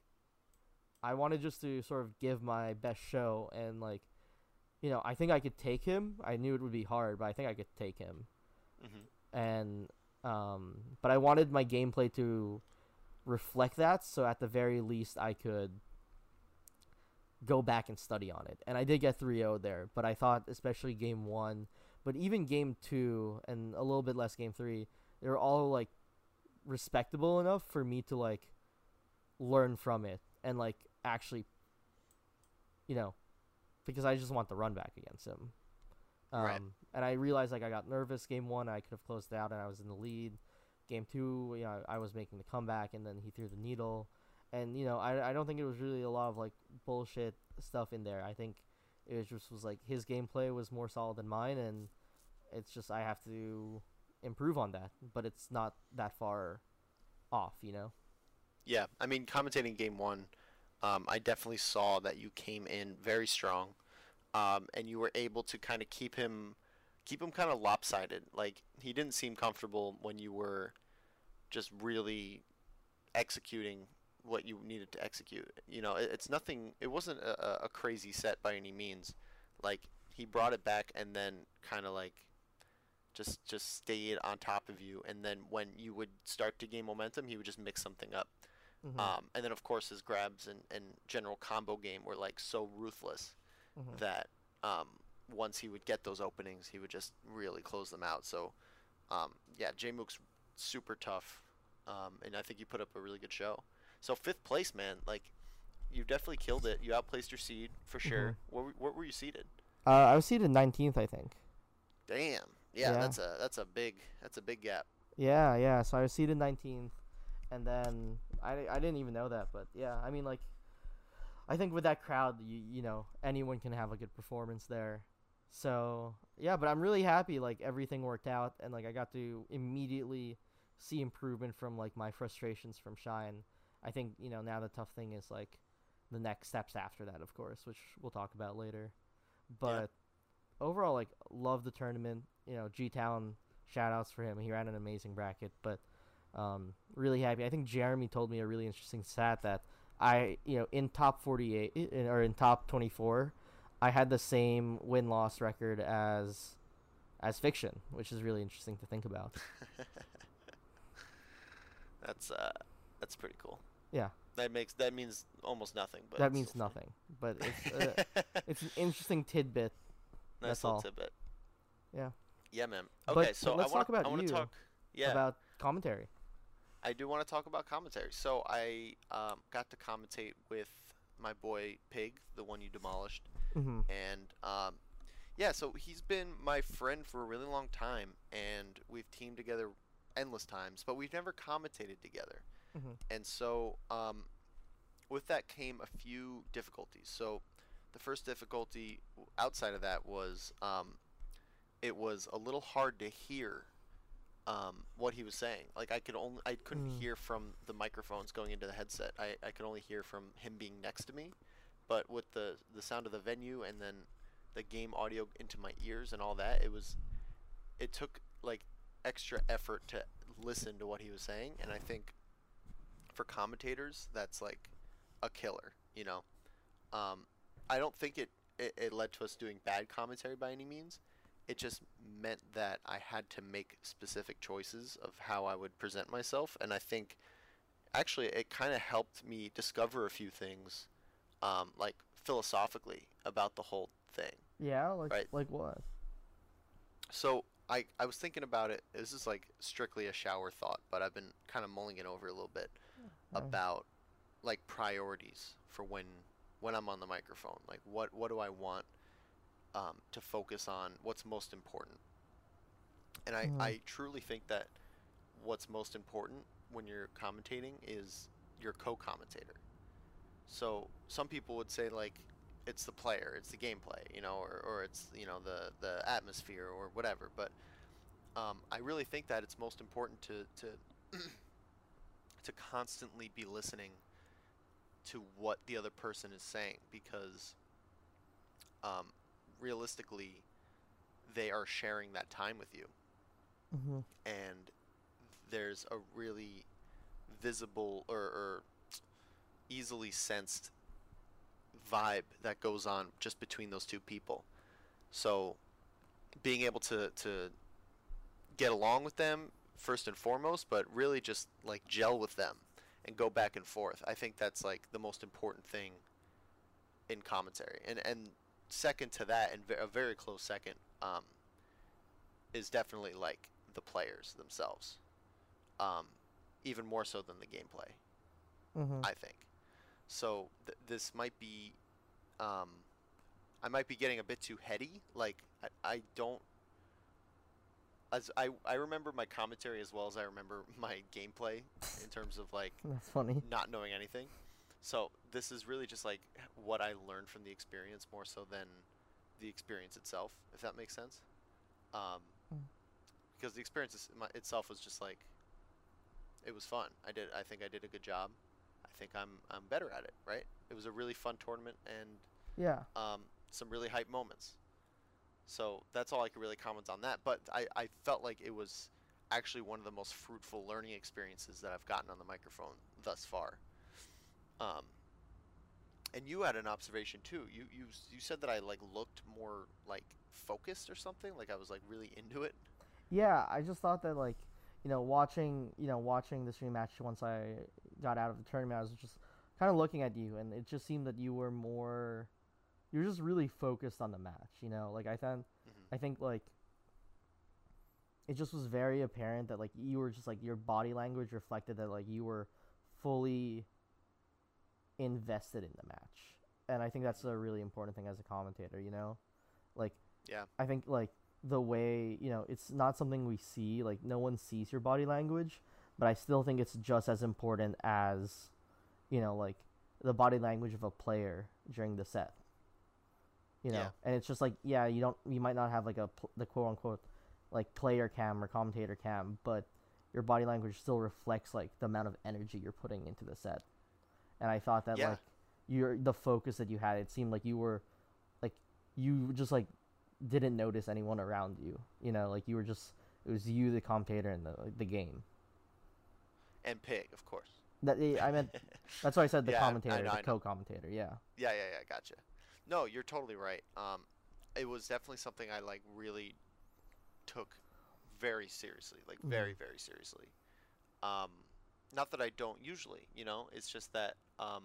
I wanted just to sort of give my best show and like you know, I think I could take him. I knew it would be hard, but I think I could take him. hmm And um but I wanted my gameplay to reflect that so at the very least I could go back and study on it. And I did get 3-0 there, but I thought especially game 1, but even game 2 and a little bit less game 3, they were all like respectable enough for me to like learn from it and like actually you know because I just want the run back against him. Um, Right. And I realized like I got nervous game one. I could have closed it out, and I was in the lead. Game two, you know, I was making the comeback, and then he threw the needle. And you know, I, I don't think it was really a lot of like bullshit stuff in there. I think it was just was like his gameplay was more solid than mine, and it's just I have to improve on that. But it's not that far off, you know. Yeah, I mean, commentating game one, um, I definitely saw that you came in very strong, um, and you were able to kind of keep him, keep him kind of lopsided. Like he didn't seem comfortable when you were just really executing what you needed to execute. You know, it, it's nothing. It wasn't a, a- crazy set by any means. Like he brought it back and then kind of like just just stayed on top of you. And then when you would start to gain momentum, he would just mix something up. Mhm. Um, and then of course his grabs and, and general combo game were like so ruthless Mhm. that um, once he would get those openings, he would just really close them out. So um, yeah, Jmook's super tough, um, and I think you put up a really good show. So fifth place, man, like you definitely killed it. You outplaced your seed for sure. Where, were- where were you seated? Uh, I was seated 19th, I think. Damn. Yeah, Yeah. that's a that's a big that's a big gap. Yeah, yeah. So I was seated 19th, and then I, I didn't even know that, but yeah, I mean like, I think with that crowd, you you know anyone can have a good performance there. So yeah, but I'm really happy like everything worked out, and like I got to immediately see improvement from like my frustrations from Shine. I think you know now the tough thing is like the next steps after that, of course, which we'll talk about later. But overall, like love the tournament. You know, G Town shout outs for him. He ran an amazing bracket, but um, really happy. I think Jeremy told me a really interesting stat that I, you know, in top 48 or in top 24, I had the same win loss record as as fiction, which is really interesting to think about. that's uh that's pretty cool. Yeah. That makes that means almost nothing, but that means nothing, but it's uh, it's an interesting tidbit. nice that's little all. tidbit. Yeah. Yeah, man. Okay, but so let's I want talk about I want to talk. Yeah, About commentary. I do want to talk about commentary. So I um, got to commentate with my boy Pig, the one you demolished, hmm and um, yeah, so he's been my friend for a really long time, and we've teamed together endless times, but we've never commentated together. Mhm. And so um, with that came a few difficulties. So The first difficulty outside of that was um, it was a little hard to hear um, what he was saying. Like I could only I couldn't Mm. hear from the microphones going into the headset. I, I could only hear from him being next to me. But with the the sound of the venue and then the game audio into my ears and all that, it was it took like extra effort to listen to what he was saying and I think for commentators that's like a killer, you know. Um, I don't think it, it, it led to us doing bad commentary by any means. It just meant that I had to make specific choices of how I would present myself, and I think actually it kind of helped me discover a few things, um, like philosophically about the whole thing. Yeah, like Right. like what? So I I was thinking about it. This is like strictly a shower thought, but I've been kind of mulling it over a little bit Okay. about like priorities for when when I'm on the microphone. Like what what do I want um, to focus on? What's most important? And I, Mhm. I truly think that what's most important when you're commentating is your co-commentator. So some people would say like it's the player, it's the gameplay, you know, or, or it's you know the the atmosphere or whatever. But um, I really think that it's most important to to to constantly be listening to what the other person is saying because um, realistically they are sharing that time with you Mm-hmm. and there's a really visible or, or easily sensed vibe that goes on just between those two people. So being able to, to get along with them first and foremost, but really just like gel with them and go back and forth. I think that's like the most important thing in commentary. And and second to that, and a very close second, um, is definitely like the players themselves. Um, even more so than the gameplay. Mm-hmm. I think. So th- this might be, um, I might be getting a bit too heady. Like I, I don't. As I, I remember my commentary as well as I remember my gameplay in terms of like That's funny. not knowing anything. So this is really just like what I learned from the experience more so than the experience itself, if that makes sense. Um, Mm. because the experience is, my, itself was just like it was fun. I did. I think I did a good job. I think I'm I'm better at it. Right. It was a really fun tournament and Yeah. um, some really hype moments. So that's all I could really comment on that. But I, I felt like it was actually one of the most fruitful learning experiences that I've gotten on the microphone thus far. Um, and you had an observation too. You you you said that I like looked more like focused or something. Like I was like really into it. Yeah, I just thought that like, you know, watching you know watching this rematch once I got out of the tournament, I was just kind of looking at you, and it just seemed that you were more, you were just really focused on the match. You know, like I thought, Mhm. I think like. It just was very apparent that like you were just like your body language reflected that like you were fully invested in the match. And I think that's a really important thing as a commentator, you know? Like Yeah. I think like the way, you know, it's not something we see, like no one sees your body language, but I still think it's just as important as you know, like the body language of a player during the set. You know, Yeah. and it's just like yeah, you don't you might not have like a the quote unquote like player cam or commentator cam, but your body language still reflects like the amount of energy you're putting into the set. And I thought that Yeah. like your the focus that you had, it seemed like you were like you just like didn't notice anyone around you. You know, like you were just it was you, the commentator, and the like, the game. And pig, of course. That eh, I meant that's why I said the Yeah, I commentator, know, I the co-commentator. Yeah. Yeah, yeah, yeah, gotcha. No, you're totally right. Um, it was definitely something I like really took very seriously, like very, very seriously. Um, not that I don't usually, you know, it's just that um,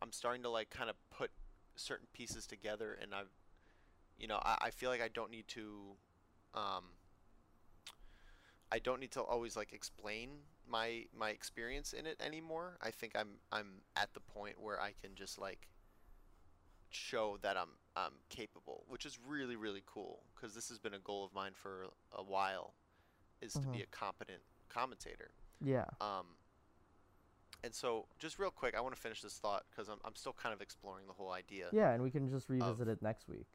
I'm starting to like kind of put certain pieces together, and I've, you know, I, I feel like I don't need to, um, I don't need to always like explain my my experience in it anymore. I think I'm I'm at the point where I can just like show that I'm I'm capable, which is really really cool because this has been a goal of mine for a while, is to be Mhm. a competent commentator. Yeah. Um, and so just real quick, I want to finish this thought because I'm I'm still kind of exploring the whole idea. Yeah, and we can just revisit it next week.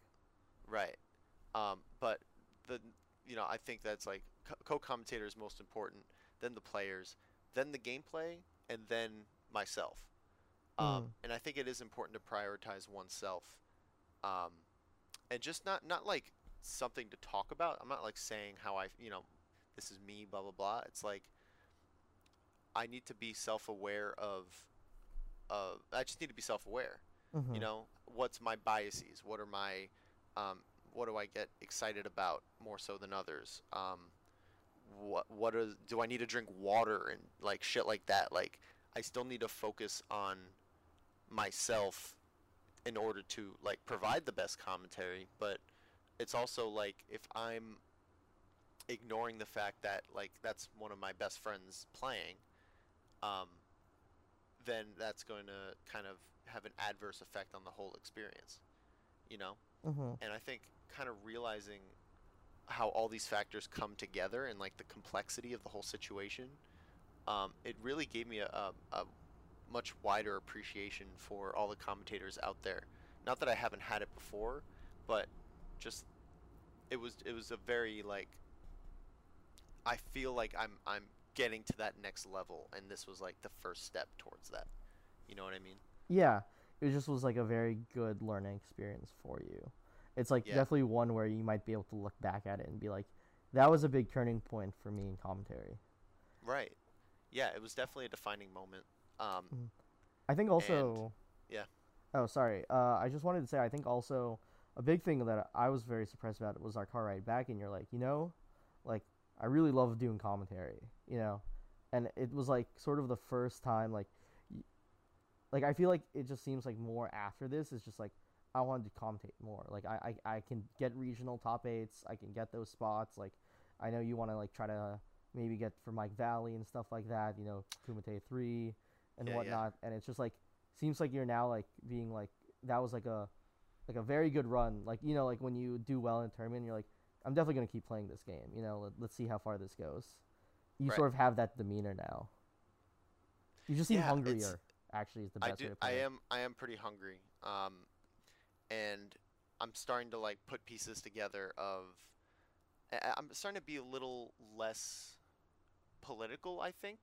Right. Um, but the you know I think that's like co- co-commentator is most important, then the players, then the gameplay, and then myself. Um, Mm. and I think it is important to prioritize oneself, um, and just not not like something to talk about. I'm not like saying how I you know this is me blah blah blah. It's like I need to be self-aware of. Uh, I just need to be self-aware Mhm. you know what's my biases what are my um, what do i get excited about more so than others? Um, what what is do i need to drink water and like shit like that? Like i still need to focus on myself in order to like provide the best commentary but it's also like if i'm ignoring the fact that like that's one of my best friends playing um, then that's going to kind of have an adverse effect on the whole experience you know Mhm. and i think kind of realizing how all these factors come together and like the complexity of the whole situation um, it really gave me a, a, a much wider appreciation for all the commentators out there. Not that i haven't had it before but just it was it was a very like i feel like i'm i'm getting to that next level and this was like the first step towards that. You know what i mean? Yeah, it just was like a very good learning experience for you. It's like Yeah. definitely one where you might be able to look back at it and be like, that was a big turning point for me in commentary. Right. Yeah, it was definitely a defining moment. Um, I think also. yeah. Oh, sorry. Uh, I just wanted to say I think also a big thing that I was very surprised about was our car ride back, and you're like, you know, like I really love doing commentary, you know, and it was like sort of the first time like, like I feel like it just seems like more after this is just like I want to commentate more. Like I, I, I can get regional top eights, I can get those spots. Like I know you want to like try to maybe get for Mike Valley and stuff like that, you know, Kumite three and Yeah, yeah. whatnot, and it's just like seems like you're now like being like that was like a like a very good run. Like you know, like when you do well in a tournament, you're like, I'm definitely gonna keep playing this game. You know, let, let's see how far this goes. You Right. sort of have that demeanor now. You just seem Yeah, hungrier. Actually, is the I best way do. to put I it. am. I am pretty hungry. Um, and I'm starting to like put pieces together of. I- I'm starting to be a little less political. I think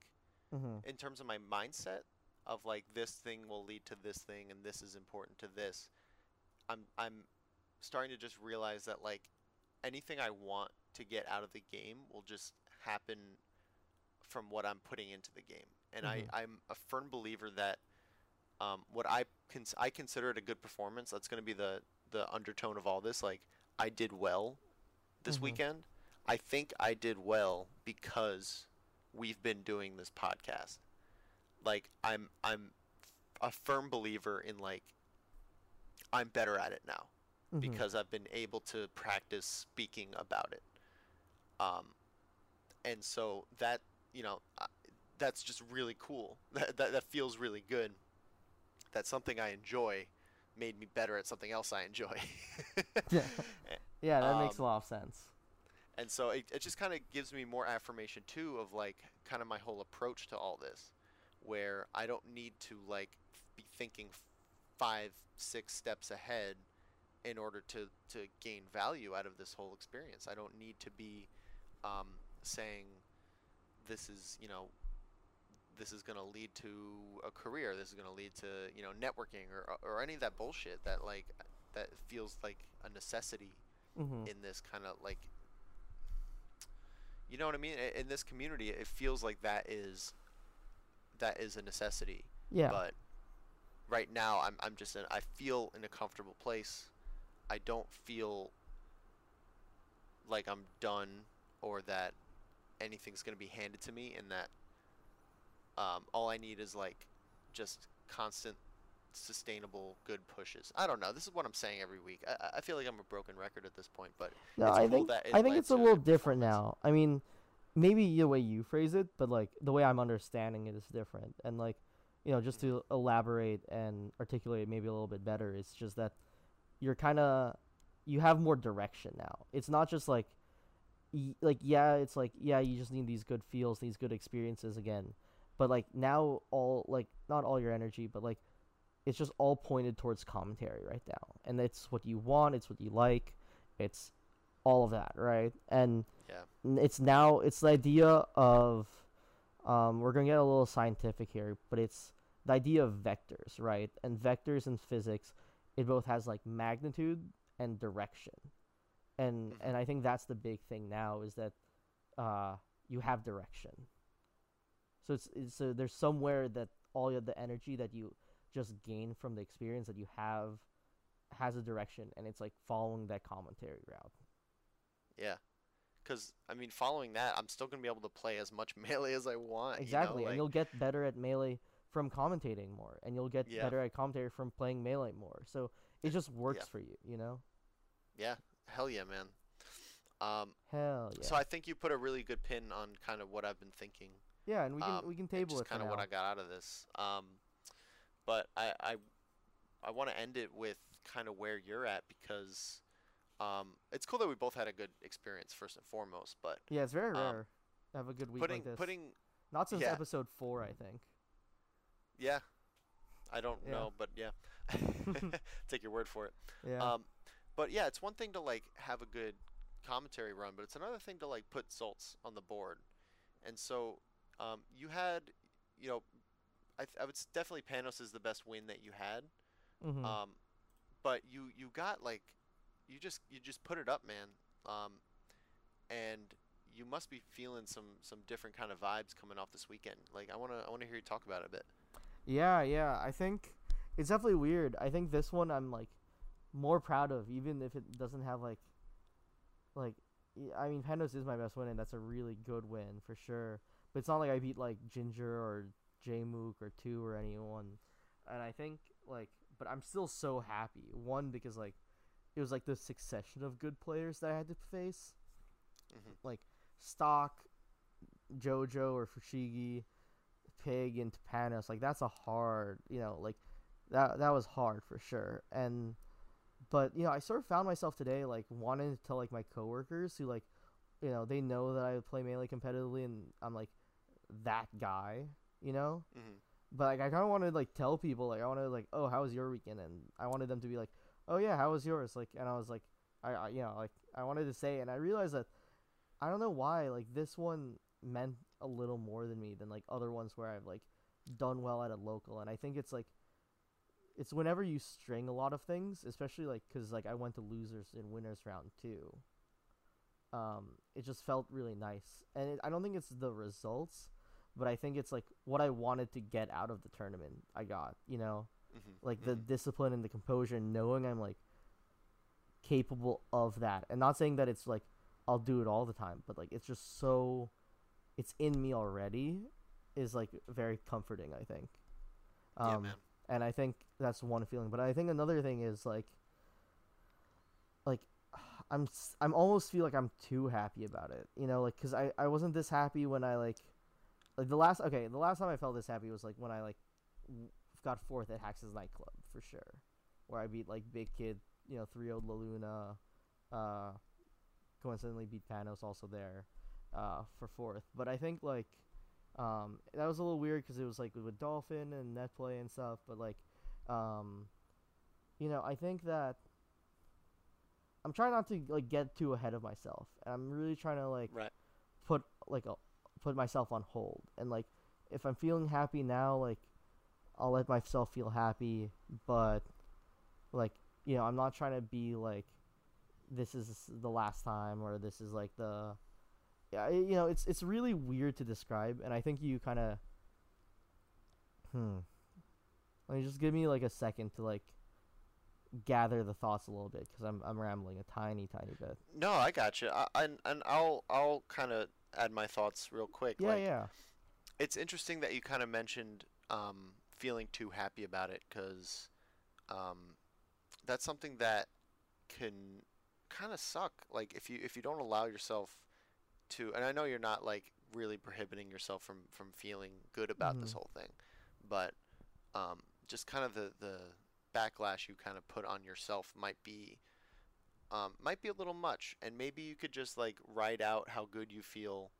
Mm-hmm. in terms of my mindset of like this thing will lead to this thing and this is important to this. I'm I'm starting to just realize that like anything I want to get out of the game will just happen from what I'm putting into the game. And Mhm. I, I'm a firm believer that um, what I cons- I consider it a good performance. That's going to be the the undertone of all this. Like I did well this Mhm. weekend. I think I did well because we've been doing this podcast. Like I'm I'm a firm believer in like I'm better at it now Mhm. because I've been able to practice speaking about it. Um, and so that you know uh, that's just really cool. That, that that feels really good. That something I enjoy made me better at something else I enjoy. Yeah. yeah, that makes a um, lot of sense. and so it, it just kind of gives me more affirmation too of like kind of my whole approach to all this where i don't need to like be thinking five six steps ahead in order to to gain value out of this whole experience i don't need to be um, saying this is you know this is going to lead to a career this is going to lead to you know networking or, or any of that bullshit that like that feels like a necessity Mm-hmm. in this kind of like you know what I mean in this community it feels like that is that is a necessity Yeah. but right now I'm I'm just in, I feel in a comfortable place I don't feel like I'm done or that anything's going to be handed to me and that um, all I need is like just constant sustainable good pushes. I don't know. This is what I'm saying every week. I, I- feel like I'm a broken record at this point, but No, it's I cool think I think it's a little different now. I mean, maybe the way you phrase it, but like the way I'm understanding it is different. And like, you know, just to elaborate and articulate maybe a little bit better, it's just that you're kind of you have more direction now. It's not just like like yeah, it's like yeah, you just need these good feels, these good experiences again. but like now all like not all your energy, but like it's just all pointed towards commentary right now, and it's what you want, it's what you like, it's all of that, right? And Yeah. it's now it's the idea of um, we're gonna get a little scientific here, but it's the idea of vectors, right? And vectors in physics, it both has like magnitude and direction, and Mhm. and I think that's the big thing now is that uh, you have direction. So it's, it's so there's somewhere that all of the energy that you just gain from the experience that you have has a direction, and it's like following that commentary route. Yeah. Because, I mean, following that, I'm still going to be able to play as much melee as I want. Exactly, You know? and you'll get better at melee from commentating more, and you'll get Yeah. better at commentary from playing melee more. So it just works Yeah. for you, you know? yeah. Hell yeah, man. Um, Hell yeah. So I think you put a really good pin on kind of what I've been thinking. yeah, and we can um, we can table it kind of what. I got out of this. Um, but I I, I want to end it with kind of where you're at because um, it's cool that we both had a good experience first and foremost. But Yeah, it's very um, rare to have a good week putting like this. putting Not since yeah. episode four, I think. yeah, I don't Yeah. know, but yeah, take your word for it. Yeah. Um, but yeah, it's one thing to like have a good commentary run, but it's another thing to like put salts on the board. And so um, you had, you know, I, th- I would definitely Panos is the best win that you had. hmm Um, but you you got like you just you just put it up, man. Um, and you must be feeling some some different kind of vibes coming off this weekend. Like I wanna I wanna hear you talk about it a bit. Yeah, yeah. I think it's definitely weird. I think this one I'm like more proud of, even if it doesn't have like, like, I mean, Panos is my best win, and that's a really good win for sure. But it's not like I beat like Ginger or Jmook or Two or anyone, and I think like, but I'm still so happy. One because like, it was like the succession of good players that I had to face. hmm like stock Jojo or Fushigi, Pig and Panos, like that's a hard, you know, like that that was hard for sure. And but you know, I sort of found myself today like wanting to tell like my coworkers who like, you know, they know that I play melee competitively and I'm like that guy, you know. hmm But like I kind of wanted to like tell people like I wanted like oh how was your weekend? And I wanted them to be like oh yeah how was yours? Like and I was like I, I you know like I wanted to say and I realized that I don't know why like this one meant a little more than me than like other ones where I've like done well at a local and I think it's like it's whenever you string a lot of things especially like because like I went to losers in winners round two um it just felt really nice and it, I don't think it's the results but I think it's like what I wanted to get out of the tournament. I got, you know, hmm like the discipline and the composure, knowing I'm like capable of that, and not saying that it's like I'll do it all the time, but like it's just so, it's in me already, is like very comforting. I think. yeah, Um, man. And I think that's one feeling. But I think another thing is like, like I'm I'm almost feel like I'm too happy about it. You know, like because I I wasn't this happy when I like, like the last okay the last time I felt this happy was like when I like got fourth at Hax's nightclub for sure, where I beat like Big Kid, you know, three old La Luna, uh, coincidentally beat Panos also there, uh, for fourth. But I think like um, that was a little weird because it was like with Dolphin and net play and stuff. But like, um, you know, I think that I'm trying not to like get too ahead of myself, and I'm really trying to like Right. put like a, put myself on hold. And like, if I'm feeling happy now, like I'll let myself feel happy, but like you know, I'm not trying to be like this is the last time or this is like the yeah, you know, it's it's really weird to describe, and I think you kind of hmm. Let me just give me like a second to like gather the thoughts a little bit because I'm I'm rambling a tiny tiny bit. No, I got you. I, and and I'll I'll kind of add my thoughts real quick. Yeah, like, yeah, it's interesting that you kind of mentioned um, feeling too happy about it because um, that's something that can kind of suck. Like if you if you don't allow yourself to, and I know you're not like really prohibiting yourself from from feeling good about this Mhm. whole thing, but um, just kind of the the backlash you kind of put on yourself might be um, might be a little much, and maybe you could just like write out how good you feel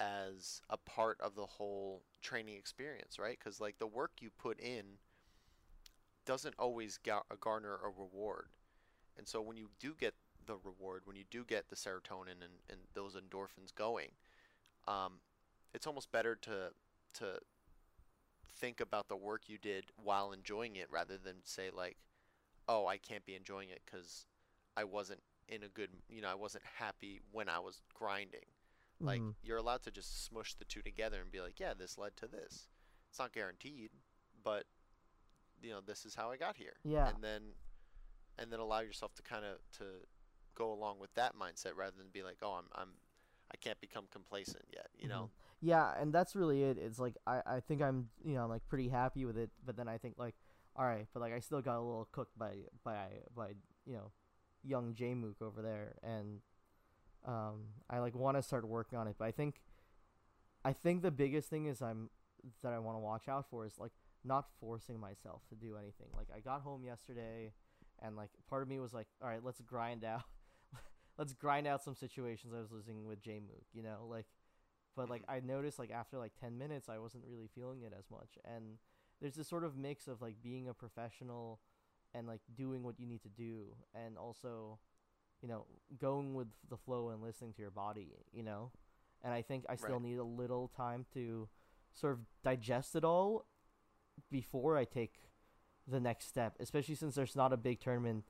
as a part of the whole training experience, right? Because like the work you put in doesn't always gar- garner a reward, and so when you do get the reward, when you do get the serotonin and, and those endorphins going, um, it's almost better to to think about the work you did while enjoying it rather than say like, oh, I can't be enjoying it because I wasn't in a good, you know, I wasn't happy when I was grinding. Like Mhm. you're allowed to just smush the two together and be like, yeah, this led to this. It's not guaranteed, but you know, this is how I got here. Yeah. And then and then allow yourself to kind of to go along with that mindset rather than be like, oh, I'm I'm I can't become complacent yet, you know. Yeah, and that's really it. It's like I, I think I'm you know like pretty happy with it, but then I think like all right, but like I still got a little cooked by by by you know young Jmook over there, and um I like want to start working on it, but I think I think the biggest thing is I'm that I want to watch out for is like not forcing myself to do anything. Like I got home yesterday, and like part of me was like, all right, let's grind out. Let's grind out some situations I was losing with Jmook, you know, like but like I noticed like after like 10 minutes I wasn't really feeling it as much and there's this sort of mix of like being a professional and like doing what you need to do and also you know going with the flow and listening to your body you know and I think I still Right. need a little time to sort of digest it all before I take the next step especially since there's not a big tournament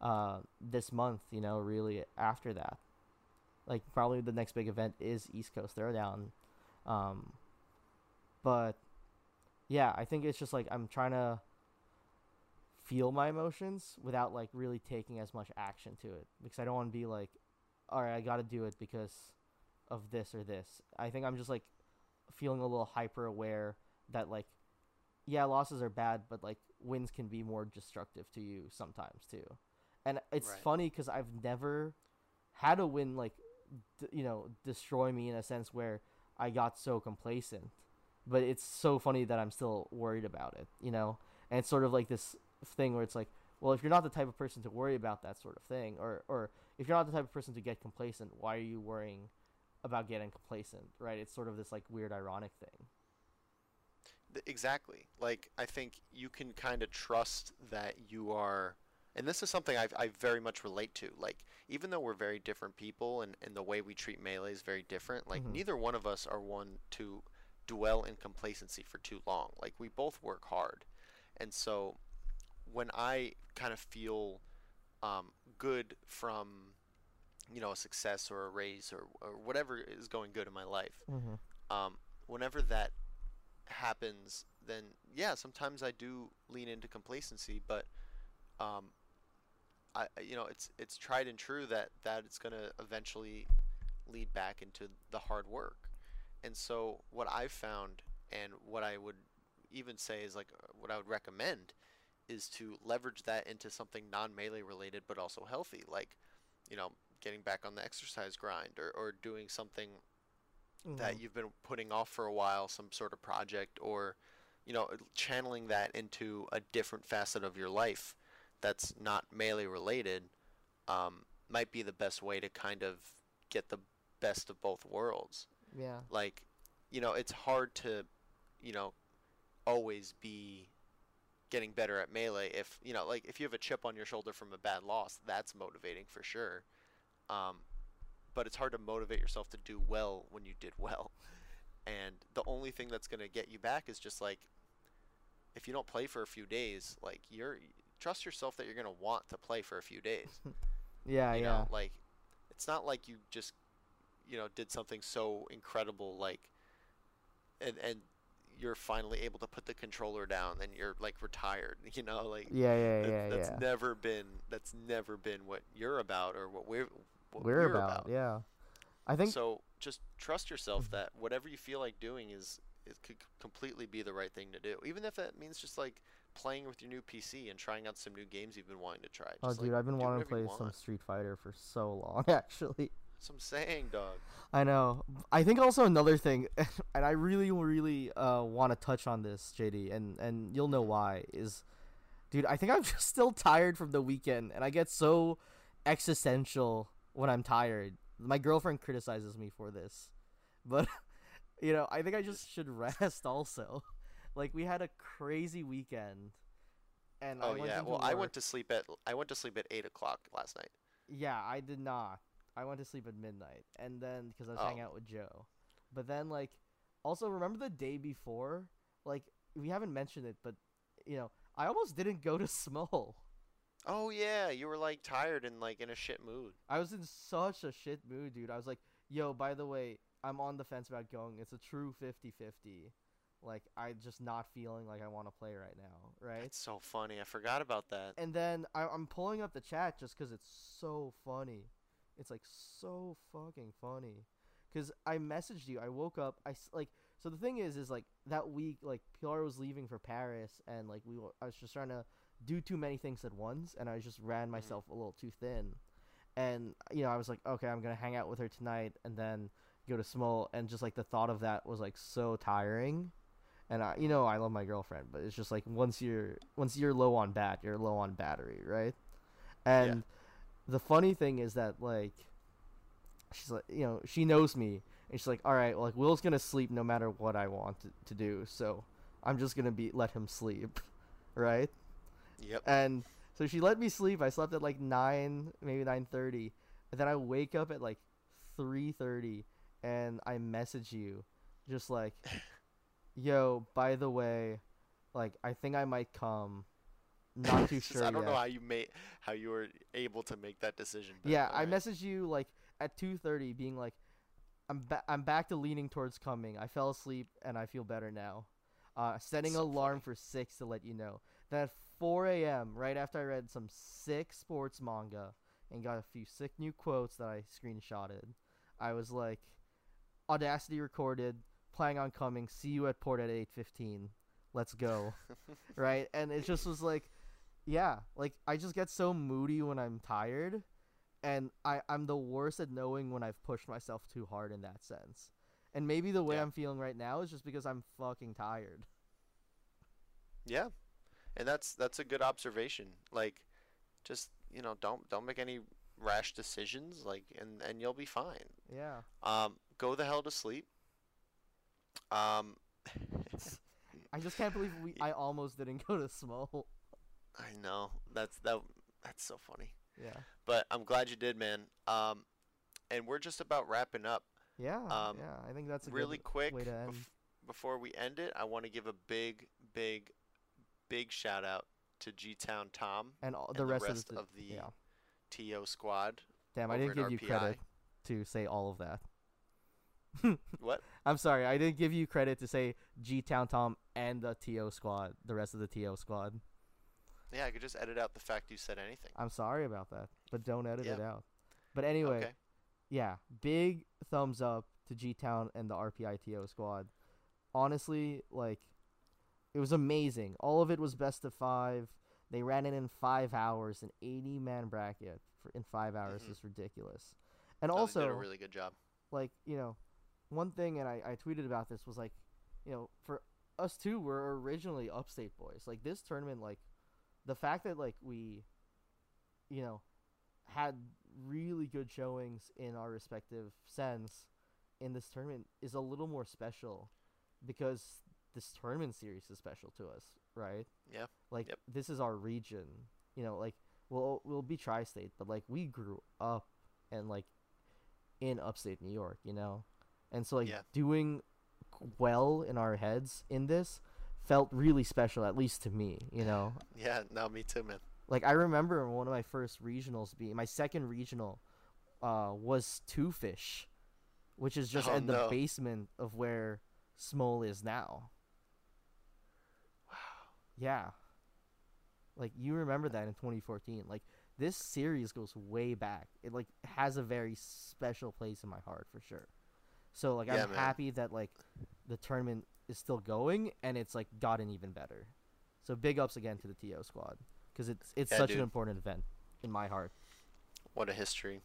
uh this month you know really after that like probably the next big event is East Coast Throwdown. Um, but yeah, I think it's just like I'm trying to feel my emotions without like really taking as much action to it because I don't want to be like, all right, I got to do it because of this or this. I think I'm just like feeling a little hyper aware that like, yeah, losses are bad, but like wins can be more destructive to you sometimes too. And it's Right. funny because I've never had a win like d- you know destroy me in a sense where I got so complacent. But it's so funny that I'm still worried about it, you know. And it's sort of like this thing where it's like, well, if you're not the type of person to worry about that sort of thing, or or if you're not the type of person to get complacent, why are you worrying about getting complacent, right? It's sort of this like weird ironic thing. Exactly. Like I think you can kind of trust that you are, and this is something I've, I very much relate to. Like even though we're very different people and, and the way we treat melee is very different, like Mhm. neither one of us are one to dwell in complacency for too long. Like we both work hard, and so when I kind of feel um, good from you know a success or a raise or, or whatever is going good in my life, Mm-hmm. um, whenever that happens, then yeah, sometimes I do lean into complacency, but um, I you know it's it's tried and true that that it's gonna eventually lead back into the hard work, and so what I've found and what I would even say is like uh, what I would recommend is to leverage that into something non-melee related but also healthy, like you know getting back on the exercise grind or, or doing something Mm-hmm. that you've been putting off for a while, some sort of project, or you know, channeling that into a different facet of your life that's not melee related, um, might be the best way to kind of get the best of both worlds. yeah. Like, you know, it's hard to, you know, always be getting better at melee if you know like if you have a chip on your shoulder from a bad loss that's motivating for sure um, but it's hard to motivate yourself to do well when you did well and the only thing that's going to get you back is just like if you don't play for a few days like you're trust yourself that you're going to want to play for a few days Yeah, you yeah. know like it's not like you just you know did something so incredible like and and you're finally able to put the controller down and you're like retired you know like yeah, yeah, that- yeah, that's yeah. never been that's never been what you're about or what we're what we're, about, yeah. I think so just trust yourself Mhm. that whatever you feel like doing is it could completely be the right thing to do even if that means just like playing with your new PC and trying out some new games you've been wanting to try Oh, dude, like, I've been wanting to play some. Street Fighter for so long, actually. That's what I'm saying dog I know. I think also another thing, and I really, really uh, want to touch on this, JD, and and you'll know why. Is, dude, I think I'm just still tired from the weekend, and I get so existential when I'm tired. My girlfriend criticizes me for this, but you know, I think I just should rest also. Like we had a crazy weekend, and oh, I Oh went yeah. Well, I went to sleep at I went to sleep at eight o'clock last night. Yeah, I did not. I went to sleep at midnight, and then because I was hanging Oh. out with Joe. But then, like, also remember the day before? Like, we haven't mentioned it, but you know, I almost didn't go to Smol. Oh yeah, you were like tired and like in a shit mood. I was in such a shit mood, dude. I was like, yo, by the way, I'm on the fence about going. It's a true 50-50. Like, I just not feeling like I want to play right now, right? It's so funny. I forgot about that. And then I, I'm pulling up the chat just because it's so funny. It's like so fucking funny. Cause I messaged you. I woke up. I like. So the thing is, is like that week, like Pilar was leaving for Paris, and like we, were, I was just trying to do too many things at once, and I just ran mm-hmm. myself a little too thin. And you know, I was like, okay, I'm gonna hang out with her tonight, and then go to Smol, and just like the thought of that was like so tiring. And I, you know, I love my girlfriend, but it's just like once you're once you're low on bat, you're low on battery, right? And the funny thing is that like she's like, you know, she knows me, and she's like, all right, well, like Will's gonna sleep no matter what I want to, to do, so I'm just gonna be let him sleep, right? Yep. And so she let me sleep. I slept at like nine, maybe nine thirty, and then I wake up at like three thirty, and I message you, just like, "Yo, by the way, like I think I might come. Not too sure I don't yet." know how you made how you were able to make that decision. yeah, I messaged you like at two thirty, being like, "I'm ba- I'm back to leaning towards coming. I fell asleep and I feel better now." Uh, setting So alarm funny. for six to let you know. Then at four a.m., right after I read some sick sports manga and got a few sick new quotes that I screenshotted, I was like, "Audacity recorded, planning on coming. See you at port at eight fifteen. Let's go." right? And it just was like, yeah, like I just get so moody when I'm tired, and I I'm the worst at knowing when I've pushed myself too hard in that sense. And maybe the way Yeah. I'm feeling right now is just because I'm fucking tired. Yeah, and that's that's a good observation. Like, just you know, don't don't make any rash decisions. Like, and and you'll be fine. Yeah. Um, go the hell to sleep. Um, I just can't believe we I almost didn't go to Smol. I know that's that that's so funny. Yeah. But I'm glad you did, man. Um, and we're just about wrapping up. Yeah. Um, yeah. I think that's a really quick way to end. bef- before we end it, I want to give a big, big, big shout out to G Town Tom, and all, and the the rest, rest of the, of the yeah. TO squad. Damn, I didn't give you RPI. credit to say all of that. What? I'm sorry, I didn't give you credit to say G Town Tom and the TO squad, the rest of the TO squad. Yeah, I could just edit out the fact you said anything. I'm sorry about that, but don't edit it out. But anyway, Okay. yeah, big thumbs up to G Town and the RPI TO squad. Honestly, like, it was amazing. All of it was best of five. They ran it in five hours, an 80 man bracket for in five hours Mhm. is ridiculous. And No, also, did a really good job. like you know one thing and I, I tweeted about this was like you know for us too we're originally upstate boys like this tournament like the fact that like we you know had really good showings in our respective sense in this tournament is a little more special because this tournament series is special to us right Yeah. like Yep. this is our region you know like we'll we'll be tri-state but like we grew up and like in upstate New York, you know? And so like Yeah. doing well in our heads in this felt really special at least to me, you know? Yeah, no, me too, man. like I remember one of my first regionals being my second regional uh was Two Fish, which is just Oh, in the basement of where Smol is now. Wow. Yeah. Like you remember that in 2014. Like this series goes way back. It like has a very special place in my heart for sure. So like Yeah, I'm man. happy that like the tournament is still going and it's like gotten even better. So big ups again to the TO squad cuz it's it's Yeah, such an important event in my heart. What a history.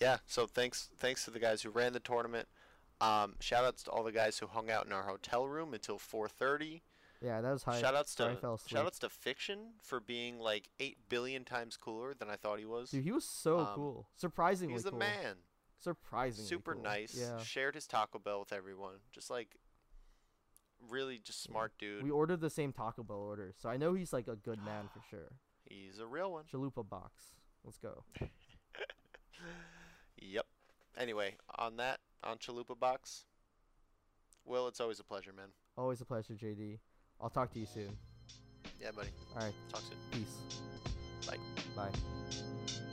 Yeah, so thanks thanks to the guys who ran the tournament. Um, shout outs to all the guys who hung out in our hotel room until 4:30. Yeah, that was high. Shout outs to I fell asleep. shout outs to Fiction for being like 8 billion times cooler than I thought he was. Dude, he was so um, cool. Surprisingly He's the cool. man. Surprisingly super cool. nice. Yeah. Shared his Taco Bell with everyone. Just like really just smart dude. We ordered the same Taco Bell order, so I know he's like a good man for sure. He's a real one. Chalupa box. Let's go. Yep. Anyway, on that, on Chalupa Box, Will, it's always a pleasure, man. Always a pleasure, JD. I'll talk to you soon. Yeah, buddy. All right. Talk soon. Peace. Bye. Bye.